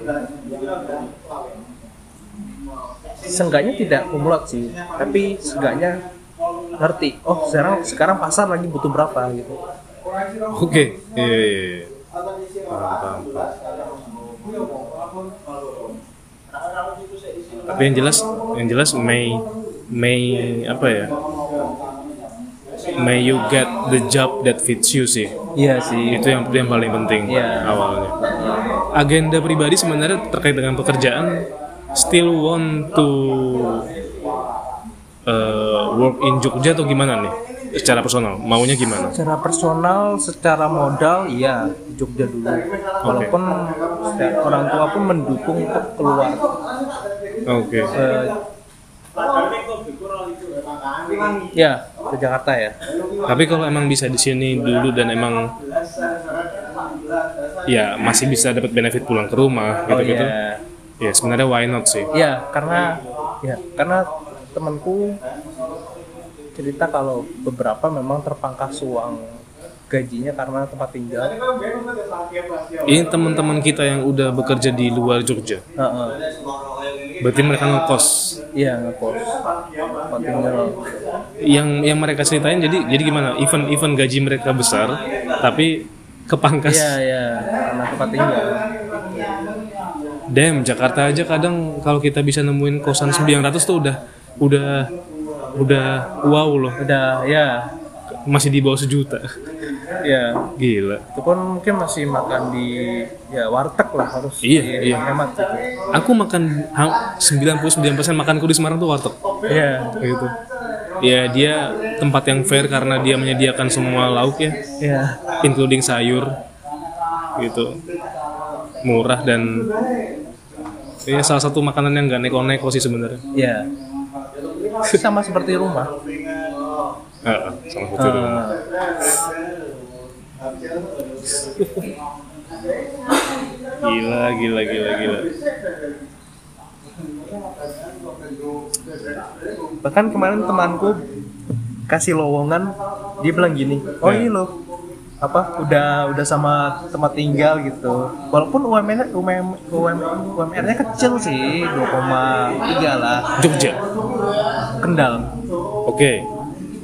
Seenggaknya tidak kumulat sih tapi seenggaknya ngerti oh sekarang sekarang pasar lagi butuh berapa gitu. Oke. Iya. Paham paham paham tapi yang jelas yang jelas may may apa ya? May you get the job that fits you sih. Iya sih. Itu yang yang paling penting Iya. awalnya. Agenda pribadi sebenarnya terkait dengan pekerjaan still want to uh, work in Jogja atau gimana nih secara personal maunya gimana secara personal secara modal iya Jogja dulu walaupun secara- orang tua pun mendukung untuk keluar oke Eh, ya ke Jakarta ya tapi kalau emang bisa di sini dulu dan emang ya masih bisa dapat benefit pulang ke rumah Oh gitu-gitu. iya. Ya sebenarnya why not sih? Iya, karena ya karena temanku cerita kalau beberapa memang terpangkas uang gajinya karena tempat tinggal. Ini teman-teman kita yang udah bekerja di luar Jogja. Heeh. Berarti mereka ngekos. Iya ngekos tempat tinggal. Yang yang mereka ceritain jadi jadi gimana? Event event gaji mereka besar tapi kepangkas. Iya iya karena tempat tinggal. Damn, Jakarta aja kadang kalau kita bisa nemuin kosan 900 tuh udah udah udah wow loh. Udah ya Masih di bawah sejuta. ya Gila. itu pun mungkin masih makan di ya warteg lah harus Iya, di- iya. hemat gitu. Aku makan ha- 99% makanku di Semarang tuh warteg. Iya Gitu. Ya dia tempat yang fair karena dia menyediakan semua lauk ya, iya including sayur. Gitu. Murah dan ya salah satu makanan yang gak neko-neko sih sebenarnya. iya. Sama seperti rumah. Sama Gila, gila, gila, gila. bahkan kemarin temanku kasih lowongan dia bilang gini oh ini loh apa udah udah sama tempat tinggal gitu walaupun UMR UMR UMR nya kecil sih 2,3 lah Jogja. Kendal Oke.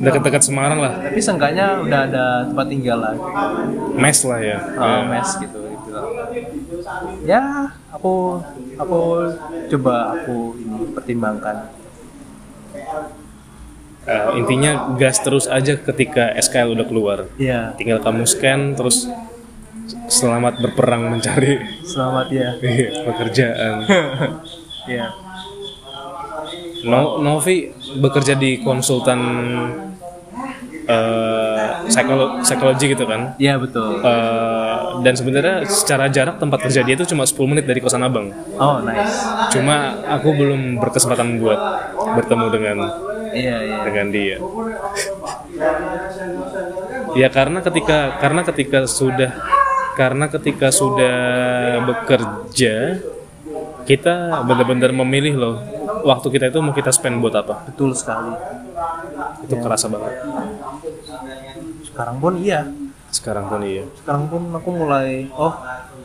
Dekat-dekat Semarang lah. tapi seenggaknya udah ada tempat tinggal lah Mes lah ya. uh, mes gitu gitu ya aku aku coba aku ini pertimbangkan Eh, intinya gas terus aja ketika SKL udah keluar. ya Tinggal kamu scan terus selamat berperang mencari selamat ya pekerjaan. ya No, Novi bekerja di konsultan eh, psikolo- psikologi gitu kan. ya betul Eh, dan sebenarnya secara jarak tempat kerja dia itu cuma 10 menit dari kosan abang. oh nice. Cuma aku belum berkesempatan buat bertemu dengan iya iya. dengan dia. ya karena ketika karena ketika sudah karena ketika sudah bekerja kita benar-benar memilih loh waktu kita itu mau kita spend buat apa. Betul sekali. Itu kerasa banget. Sekarang pun iya sekarang pun iya. Sekarang pun aku mulai oh.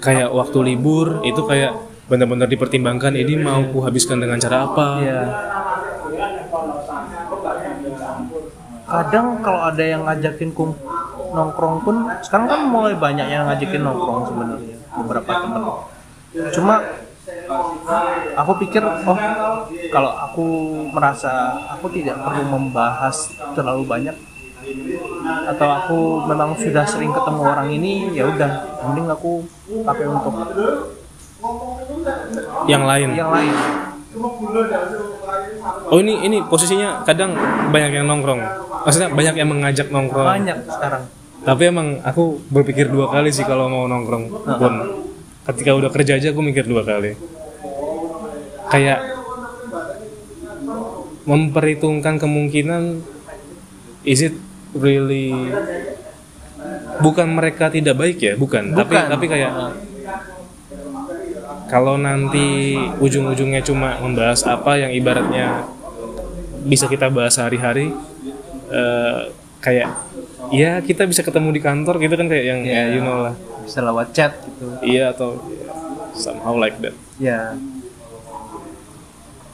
Kayak waktu libur itu kayak benar-benar dipertimbangkan ini mau ku habiskan dengan cara apa? Iya. Kadang kalau ada yang ngajakin kum nongkrong pun sekarang kan mulai banyak yang ngajakin nongkrong sebenarnya beberapa teman cuma aku pikir oh kalau aku merasa aku tidak perlu membahas terlalu banyak atau aku memang sudah sering ketemu orang ini ya udah mending aku pakai untuk yang lain? Yang lain. Oh ini ini posisinya kadang banyak yang nongkrong. Maksudnya banyak yang mengajak nongkrong. Banyak sekarang. Tapi emang aku berpikir dua kali sih kalau mau nongkrong pun. Ketika udah kerja aja aku mikir dua kali. Kayak memperhitungkan kemungkinan is it really bukan mereka tidak baik ya bukan, tapi Bukan. tapi kayak kalau nanti ujung-ujungnya cuma membahas apa yang ibaratnya bisa kita bahas sehari-hari eh, kayak ya kita bisa ketemu di kantor gitu kan kayak yang ya you know lah. bisa lewat chat gitu. Iya atau somehow like that. Ya.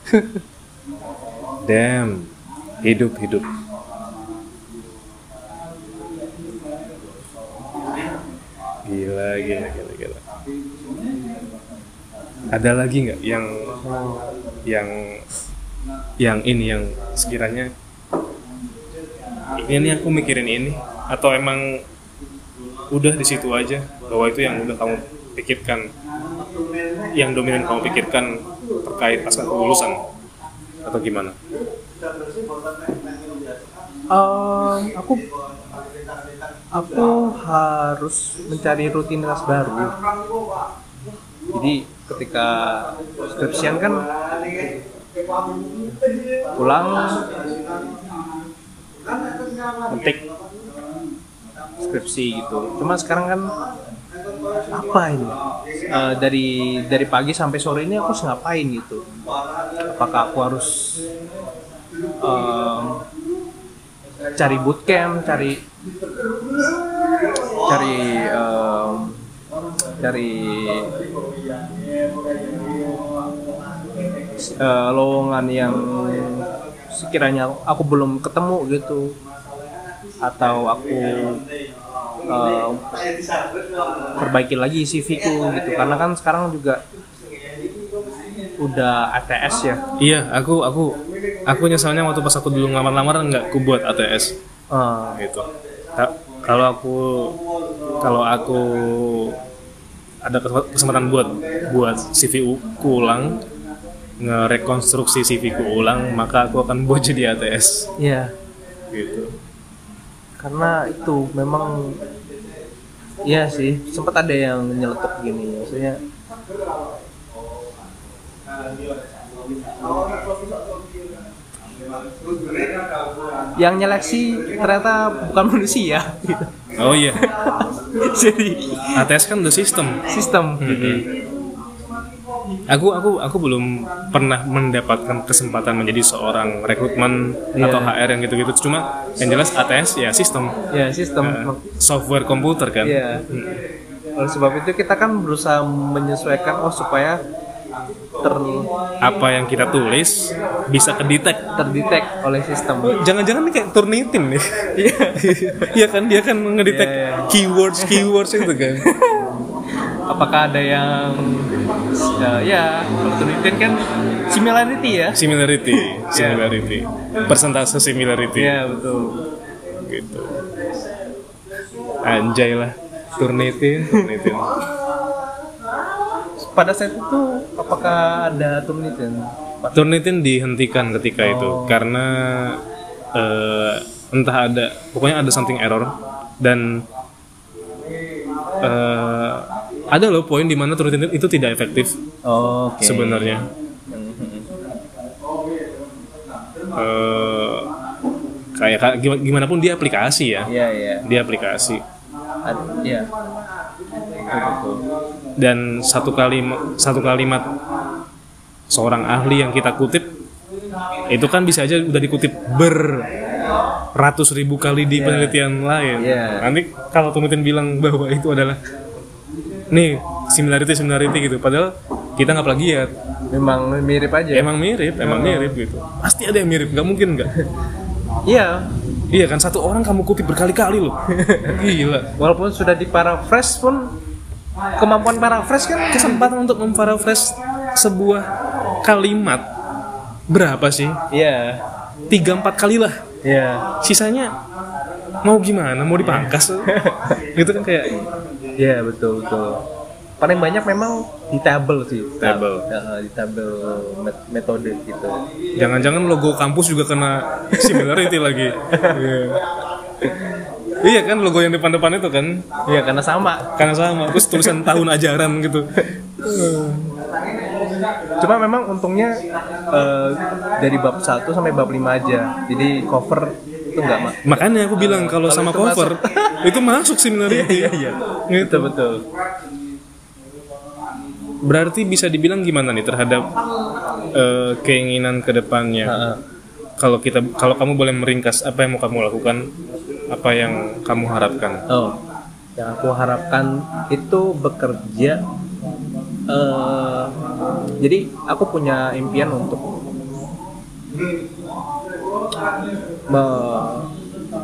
Damn. Hidup hidup gila gila gila gila ada lagi nggak yang yang yang ini yang sekiranya ini aku mikirin ini atau emang udah di situ aja bahwa itu yang udah kamu pikirkan yang dominan kamu pikirkan terkait pasca kelulusan atau gimana? Eh, aku aku harus mencari rutinitas baru? Jadi ketika skripsian kan pulang ngetik skripsi gitu. Cuma sekarang kan apa ini? Eh, dari dari pagi sampai sore ini aku harus ngapain gitu? Apakah aku harus em, cari bootcamp cari cari em, cari eh, lowongan yang sekiranya aku belum ketemu gitu atau aku eh, perbaiki lagi CV ku gitu. Karena kan sekarang juga udah ATS ya. Iya, aku aku aku nyesalnya waktu pas aku dulu ngelamar-lamar nggak aku buat ATS Eh, gitu. Ta- Kalau aku kalau aku ada kes- kesempatan buat buat CV ku ulang ngerekonstruksi CV ku ulang maka aku akan buat jadi ATS Iya, gitu. karena itu memang Iya sih, sempat ada yang nyeletuk gini, maksudnya yang nyeleksi ternyata bukan manusia gitu. Oh iya, Jadi ATS kan udah sistem. sistem jadi Aku aku aku belum pernah mendapatkan kesempatan menjadi seorang rekrutmen Iya. atau HR yang gitu-gitu. Cuma yang jelas ATS ya sistem ya sistem Eh, software komputer kan. Iya. Oleh sebab itu kita kan berusaha menyesuaikan oh supaya ter Apa yang kita tulis bisa kedetek. terdetek oleh sistem. Jangan-jangan ini kayak Turnitin nih. Iya. Iya kan dia kan ngedetek Iya, iya. keywords keywords itu kan. Apakah ada yang ya, ya kalau Turnitin kan similarity ya? Similarity, similarity. Persentase similarity Iya betul. gitu. Anjay lah. Turnitin, Turnitin. Pada saat itu apakah ada Turnitin? Turnitin dihentikan ketika itu karena eh, entah ada pokoknya ada something error dan eh, ada loh poin di mana Turnitin itu tidak efektif Oh, Oke. sebenarnya. Eh, kayak gimana, pun dia aplikasi ya, Iya iya. dia aplikasi Iya. Betul, betul. Dan satu kalimat satu kalimat seorang ahli yang kita kutip itu kan bisa aja udah dikutip ber ratus ribu kali di penelitian lain. Iya. Nanti kalau Tumitin bilang bahwa itu adalah nih similarity similarity gitu, padahal kita nggak plagiat. Memang mirip aja. Emang mirip, emang mirip gitu. Pasti ada yang mirip, nggak mungkin nggak. Iya. Iya kan satu orang kamu kutip berkali-kali loh. Gila. Walaupun sudah di paraphrase pun kemampuan paraphrase kan Kesempatan untuk memparaphrase sebuah kalimat berapa sih? Iya. Tiga empat kali lah. Iya. Sisanya mau gimana? Mau dipangkas? gitu kan kayak Iya, betul betul. Paling banyak memang di tabel sih. Tabel. Ya, di tabel met- metode gitu. jangan-jangan logo kampus juga kena similarity lagi. Iya. Iya kan logo yang depan-depan itu kan Iya, karena sama. karena sama terus tulisan tahun ajaran gitu. Cuma memang untungnya eh, dari bab 1 sampai bab 5 aja. Jadi cover itu enggak mak. Makanya aku bilang kalau Kalau sama itu cover itu masuk similarity. Iya, iya. Gitu. Betul betul. Berarti bisa dibilang gimana nih terhadap eh, keinginan ke depannya? Heeh. Kalau kita kalau kamu boleh meringkas apa yang mau kamu lakukan, apa yang kamu harapkan? Oh, yang aku harapkan itu bekerja. eh jadi aku punya impian untuk me-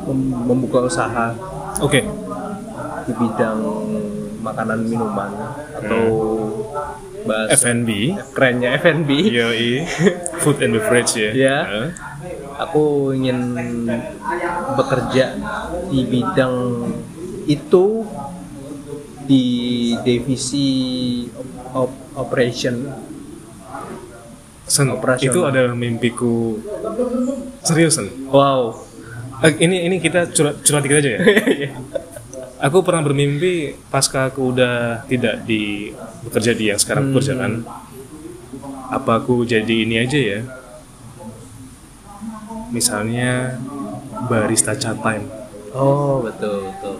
mem- membuka usaha Oke, di bidang makanan minuman atau bahasa F&B, kerennya F&B. yoi, food and beverage ya. Iya. Eh, Aku ingin bekerja di bidang itu di divisi op- op- operation. Sen, Operasional. itu adalah mimpiku. Seriusan. Wow. Eh, ini ini kita curhat curhat dikit aja ya. aku pernah bermimpi pasca aku udah tidak di bekerja di yang sekarang aku kerjakan. Apa aku jadi ini aja ya? Misalnya barista chat time. Oh betul betul.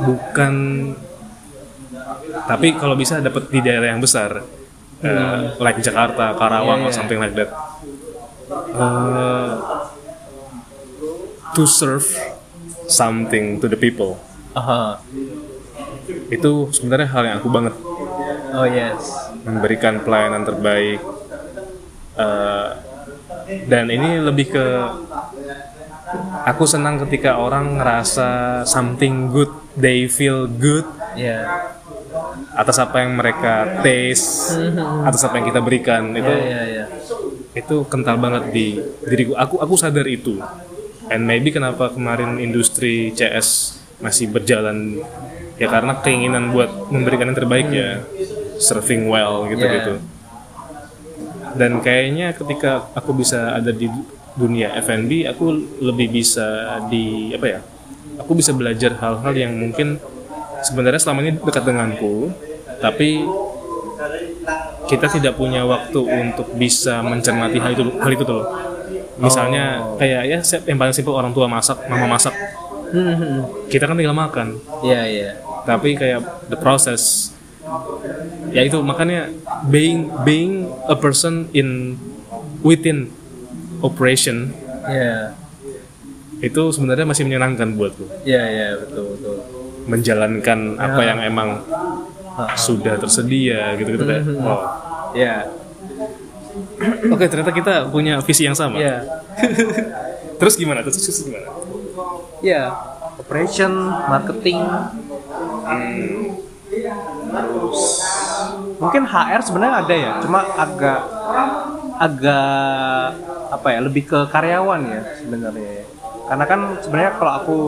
bukan tapi kalau bisa dapat di daerah yang besar uh, like Jakarta Karawang Iya, or iya. something like that Uh, to serve something to the people Aha. itu sebenarnya hal yang aku banget Oh yes. memberikan pelayanan terbaik Eh, dan ini lebih ke aku senang ketika orang ngerasa something good they feel good Ya. atas apa yang mereka taste atas apa yang kita berikan. Itu Ya ya ya. itu kental banget di diriku. Aku aku sadar itu. And maybe kenapa kemarin industri CS masih berjalan. Ya karena keinginan buat memberikan yang terbaik ya. Serving well gitu gitu dan kayaknya ketika aku bisa ada di dunia F&B aku lebih bisa di apa ya aku bisa belajar hal-hal yang mungkin sebenarnya selama ini dekat denganku tapi kita tidak punya waktu untuk bisa mencermati hal itu hal itu tuh loh. Misalnya kayak ya yang paling simpel orang tua masak, mama masak, Hmm, kita kan tinggal makan. Ya ya. Tapi kayak the process ya itu makanya being being a person in within operation Ya. itu sebenarnya masih menyenangkan buatku Ya ya betul betul. menjalankan apa yang emang sudah tersedia gitu gitu kayak oh Ya. oke ternyata kita punya visi yang sama Ya. terus gimana terus, terus gimana Ya. Operation, marketing, terus mungkin HR sebenarnya ada ya, cuma agak agak apa ya lebih ke karyawan ya sebenarnya ya. Karena kan sebenarnya kalau aku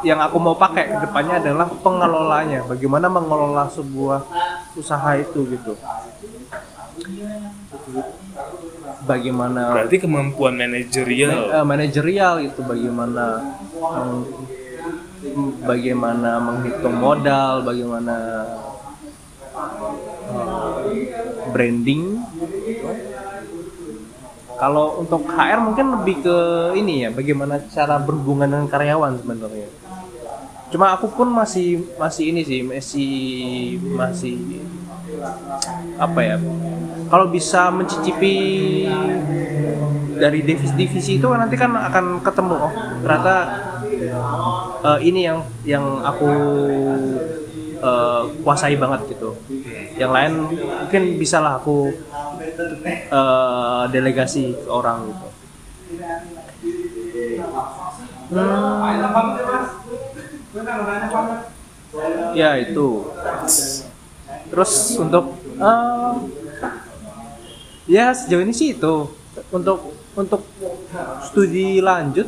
yang aku mau pakai ke depannya adalah pengelolanya, bagaimana mengelola sebuah usaha itu gitu. Bagaimana berarti kemampuan manajerial eh, manajerial itu bagaimana bagaimana menghitung modal, bagaimana eh, branding. gitu. Kalau untuk HR mungkin lebih ke ini ya, bagaimana cara berhubungan dengan karyawan sebenarnya. Cuma aku pun masih masih ini sih, masih masih apa ya? Kalau bisa mencicipi dari divisi-divisi itu nanti kan akan ketemu. Oh ternyata eh, ini yang yang aku eh, kuasai banget gitu. Yang lain mungkin bisalah aku eh, delegasi ke orang gitu. Hmm. ya itu. Terus untuk eh, ya sejauh ini sih itu. Untuk untuk studi lanjut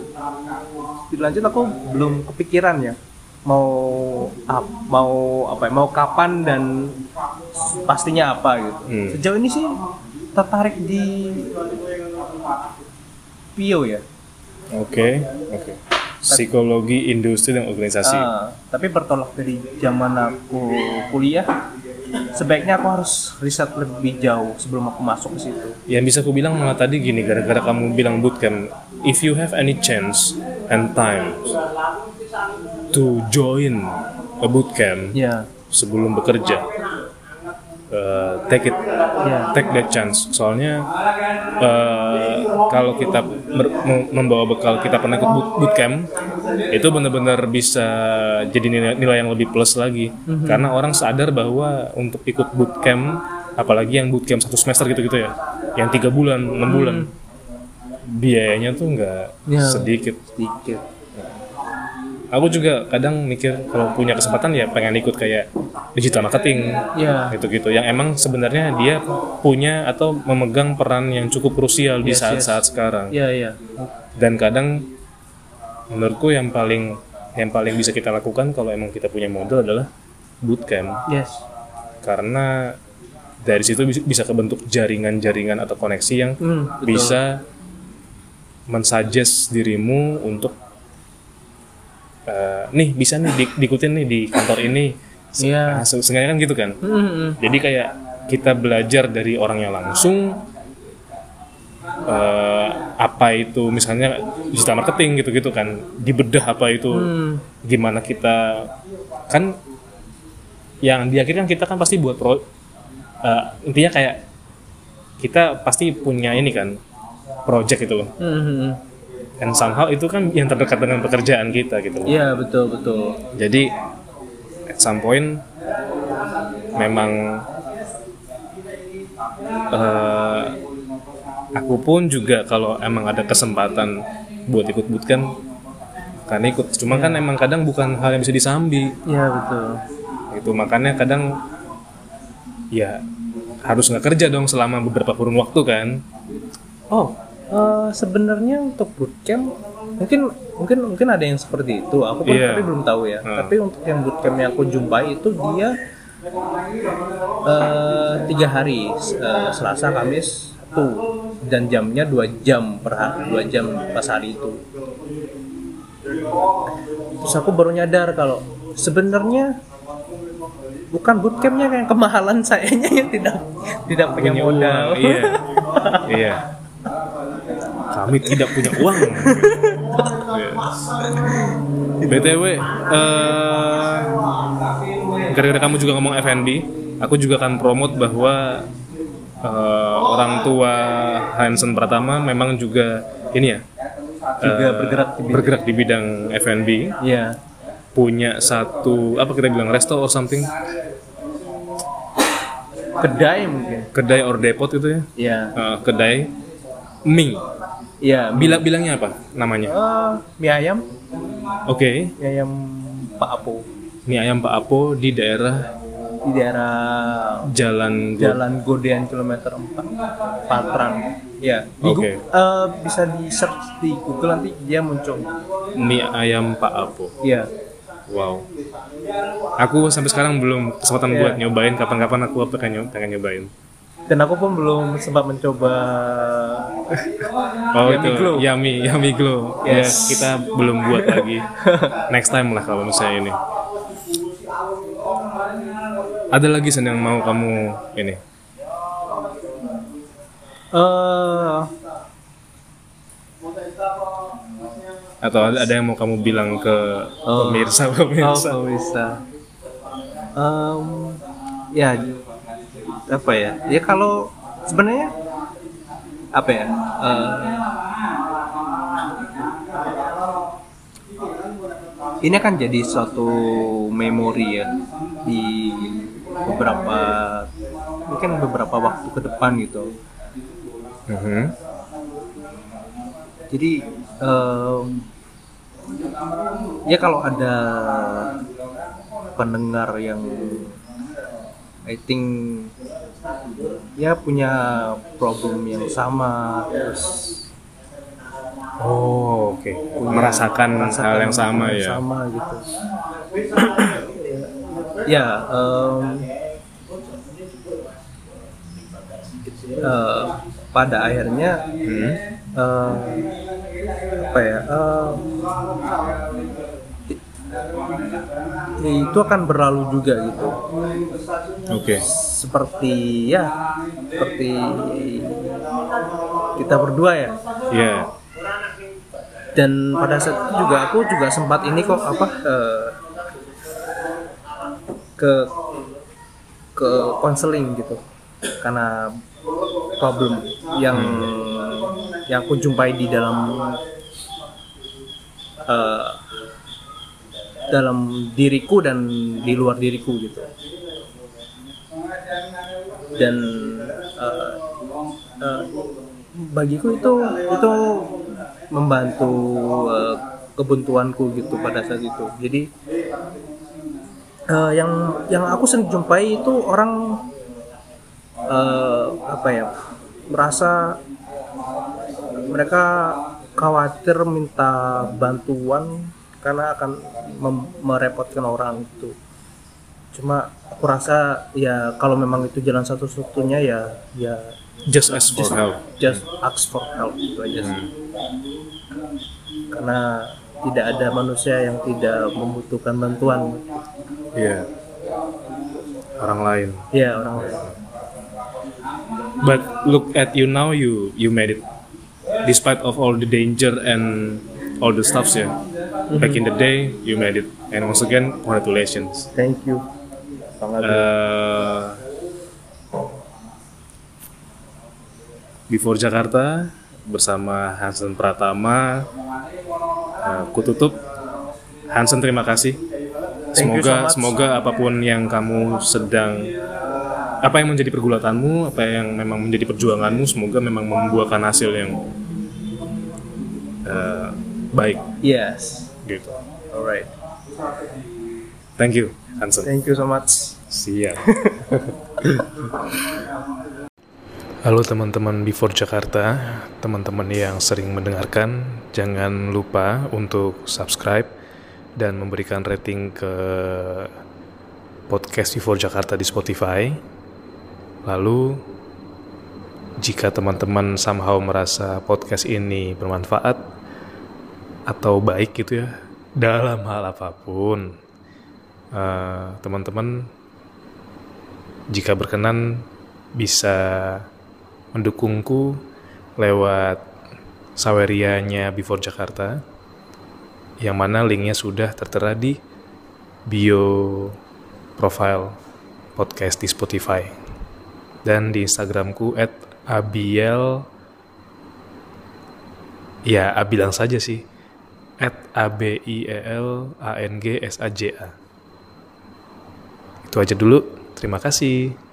studi lanjut aku belum kepikiran ya. Mau ap- mau apa ya, mau kapan dan pastinya apa gitu. Hmm. sejauh ini sih tertarik di Pio ya. Oke oke. Psikologi industri dan organisasi. Ah, tapi bertolak dari zaman aku kuliah sebaiknya aku harus riset lebih jauh sebelum aku masuk ke situ. Yang bisa aku bilang malah tadi gini gara-gara kamu bilang bootcamp if you have any chance and time to join a bootcamp ya. sebelum bekerja uh, take it ya. take that chance. Soalnya uh, kalau kita membawa bekal kita pernah ikut boot- bootcamp itu benar-benar bisa jadi nilai, nilai yang lebih plus lagi. Karena orang sadar bahwa untuk ikut bootcamp apalagi yang bootcamp satu semester gitu-gitu ya yang tiga bulan enam bulan biayanya tuh nggak Ya. sedikit. Sedikit aku juga kadang mikir kalau punya kesempatan ya pengen ikut kayak digital marketing ya gitu-gitu. Yang emang sebenarnya dia punya atau memegang peran yang cukup krusial di Yes, saat-saat sekarang. Ya ya dan kadang menurutku yang paling yang paling bisa kita lakukan kalau emang kita punya modal adalah bootcamp. Yes. Karena dari situ bis- bisa kebentuk jaringan-jaringan atau koneksi yang Hmm, betul. bisa mensuggest dirimu untuk eh, nih bisa nih di, diikutin nih di kantor ini Iya. Nah, se- seenggaknya kan gitu kan Hmm, hmm, jadi kayak kita belajar dari orangnya langsung eh, apa itu misalnya digital marketing gitu-gitu kan dibedah apa itu Hmm. gimana kita kan yang di akhir kan kita kan pasti buat pro eh, intinya kayak kita pasti punya ini kan project itu loh Hmm. Dan somehow itu kan yang terdekat dengan pekerjaan kita gitu loh. Iya betul betul. jadi at some point memang eh, aku pun juga kalau emang ada kesempatan buat ikut bootcamp kan ikut cuma kan emang kadang bukan hal yang bisa disambi Iya betul. gitu makanya kadang ya harus nggak kerja dong selama beberapa kurun waktu kan Oh, eh, sebenarnya untuk bootcamp mungkin mungkin mungkin ada yang seperti itu. Aku pun Iya. tapi belum tahu ya. Hmm. Tapi untuk yang bootcamp yang aku jumpai itu dia eh, tiga hari, eh, Selasa, Kamis, Sabtu, dan jamnya dua jam per hari, dua jam pas hari itu. Terus aku baru nyadar kalau sebenarnya bukan bootcampnya yang kemahalan sayanya yang tidak tidak punya, Punya modal. iya iya kami tidak punya uang. Btw eh, gara-gara kamu juga ngomong F&B aku juga akan promote bahwa eh, orang tua Hansen Pratama memang juga ini ya Juga eh, bergerak di bidang- bergerak di bidang F&B Iya. punya satu apa kita bilang resto or something? Kedai mungkin. Kedai or depot itu ya? Ya Eh, kedai mie ya bilang bilangnya apa namanya? Eh, mie ayam. Oke. Mie ayam Pak Apo. Mie ayam Pak Apo di daerah di daerah Jalan Jalan Godean kilometer 4 Patran ya di Gu- Oke. eh, bisa di search di Google nanti dia muncul. Mie ayam Pak Apo. Ya wow. Aku sampai sekarang belum kesempatan Iya. buat nyobain. Kapan-kapan aku pengen nyobain. Dan aku pun belum sempat mencoba oh Yummy itu. Glow. yummy yummy glow. Ya Yes. kita belum buat lagi. Next time lah kalau misalnya ini. Ada lagi Sen yang mau kamu ini? Eh. Atau ada, yang mau kamu bilang ke Oh. pemirsa oh pemirsa? kalau bisa Em, ya apa ya? Ya kalau sebenarnya apa ya eh, ini akan jadi suatu memori ya di beberapa mungkin beberapa waktu ke depan gitu Mhm. jadi em, ya kalau ada pendengar yang I think ya punya problem yang sama terus oh oke. merasakan, hal yang sama hal ya. sama gitu. Ya em, eh, pada akhirnya Hmm. eh, apa ya ya itu akan berlalu juga gitu. Oke. Seperti ya seperti kita berdua ya. Ya dan pada saat itu juga aku juga sempat ini kok apa eh, ke ke konseling gitu. Karena problem yang yang aku jumpai di dalam eh, dalam diriku dan di luar diriku gitu. Dan eh, eh, bagiku itu itu membantu eh, kebuntuanku gitu pada saat itu. Jadi eh, yang yang aku sering jumpai itu orang eh, apa ya merasa mereka khawatir minta bantuan karena akan merepotkan orang itu. Cuma aku rasa ya kalau memang itu jalan satu-satunya ya ya just ask for just, help. just ask for help itu aja sih. Hmm. karena tidak ada manusia yang tidak membutuhkan bantuan. Iya. orang lain. Ya orang lain. But look at you now you you made it. Despite of all the danger and all the stuffs ya back in the day you made it. And once again congratulations. Thank you. Sangat Eh, Before Jakarta bersama Hansen Pratama eh, ku tutup. Hansen terima kasih. You so semoga semoga apa pun yang kamu sedang apa yang menjadi pergulatanmu apa yang memang menjadi perjuanganmu semoga memang membuahkan hasil yang eh, baik. Yes gitu alright thank you Hansen thank you so much Siap. Halo teman-teman Before Jakarta, teman-teman yang sering mendengarkan, jangan lupa untuk subscribe dan memberikan rating ke podcast Before Jakarta di Spotify. Lalu, jika teman-teman somehow merasa podcast ini bermanfaat atau baik gitu ya, dalam hal apa pun, eh, teman-teman jika berkenan bisa mendukungku lewat sawerianya Before Jakarta yang mana linknya sudah tertera di bio profile podcast di Spotify. Dan di Instagramku at abiel ya abilang saja sih at a b i e l a n g s a j a. Itu aja dulu. Terima kasih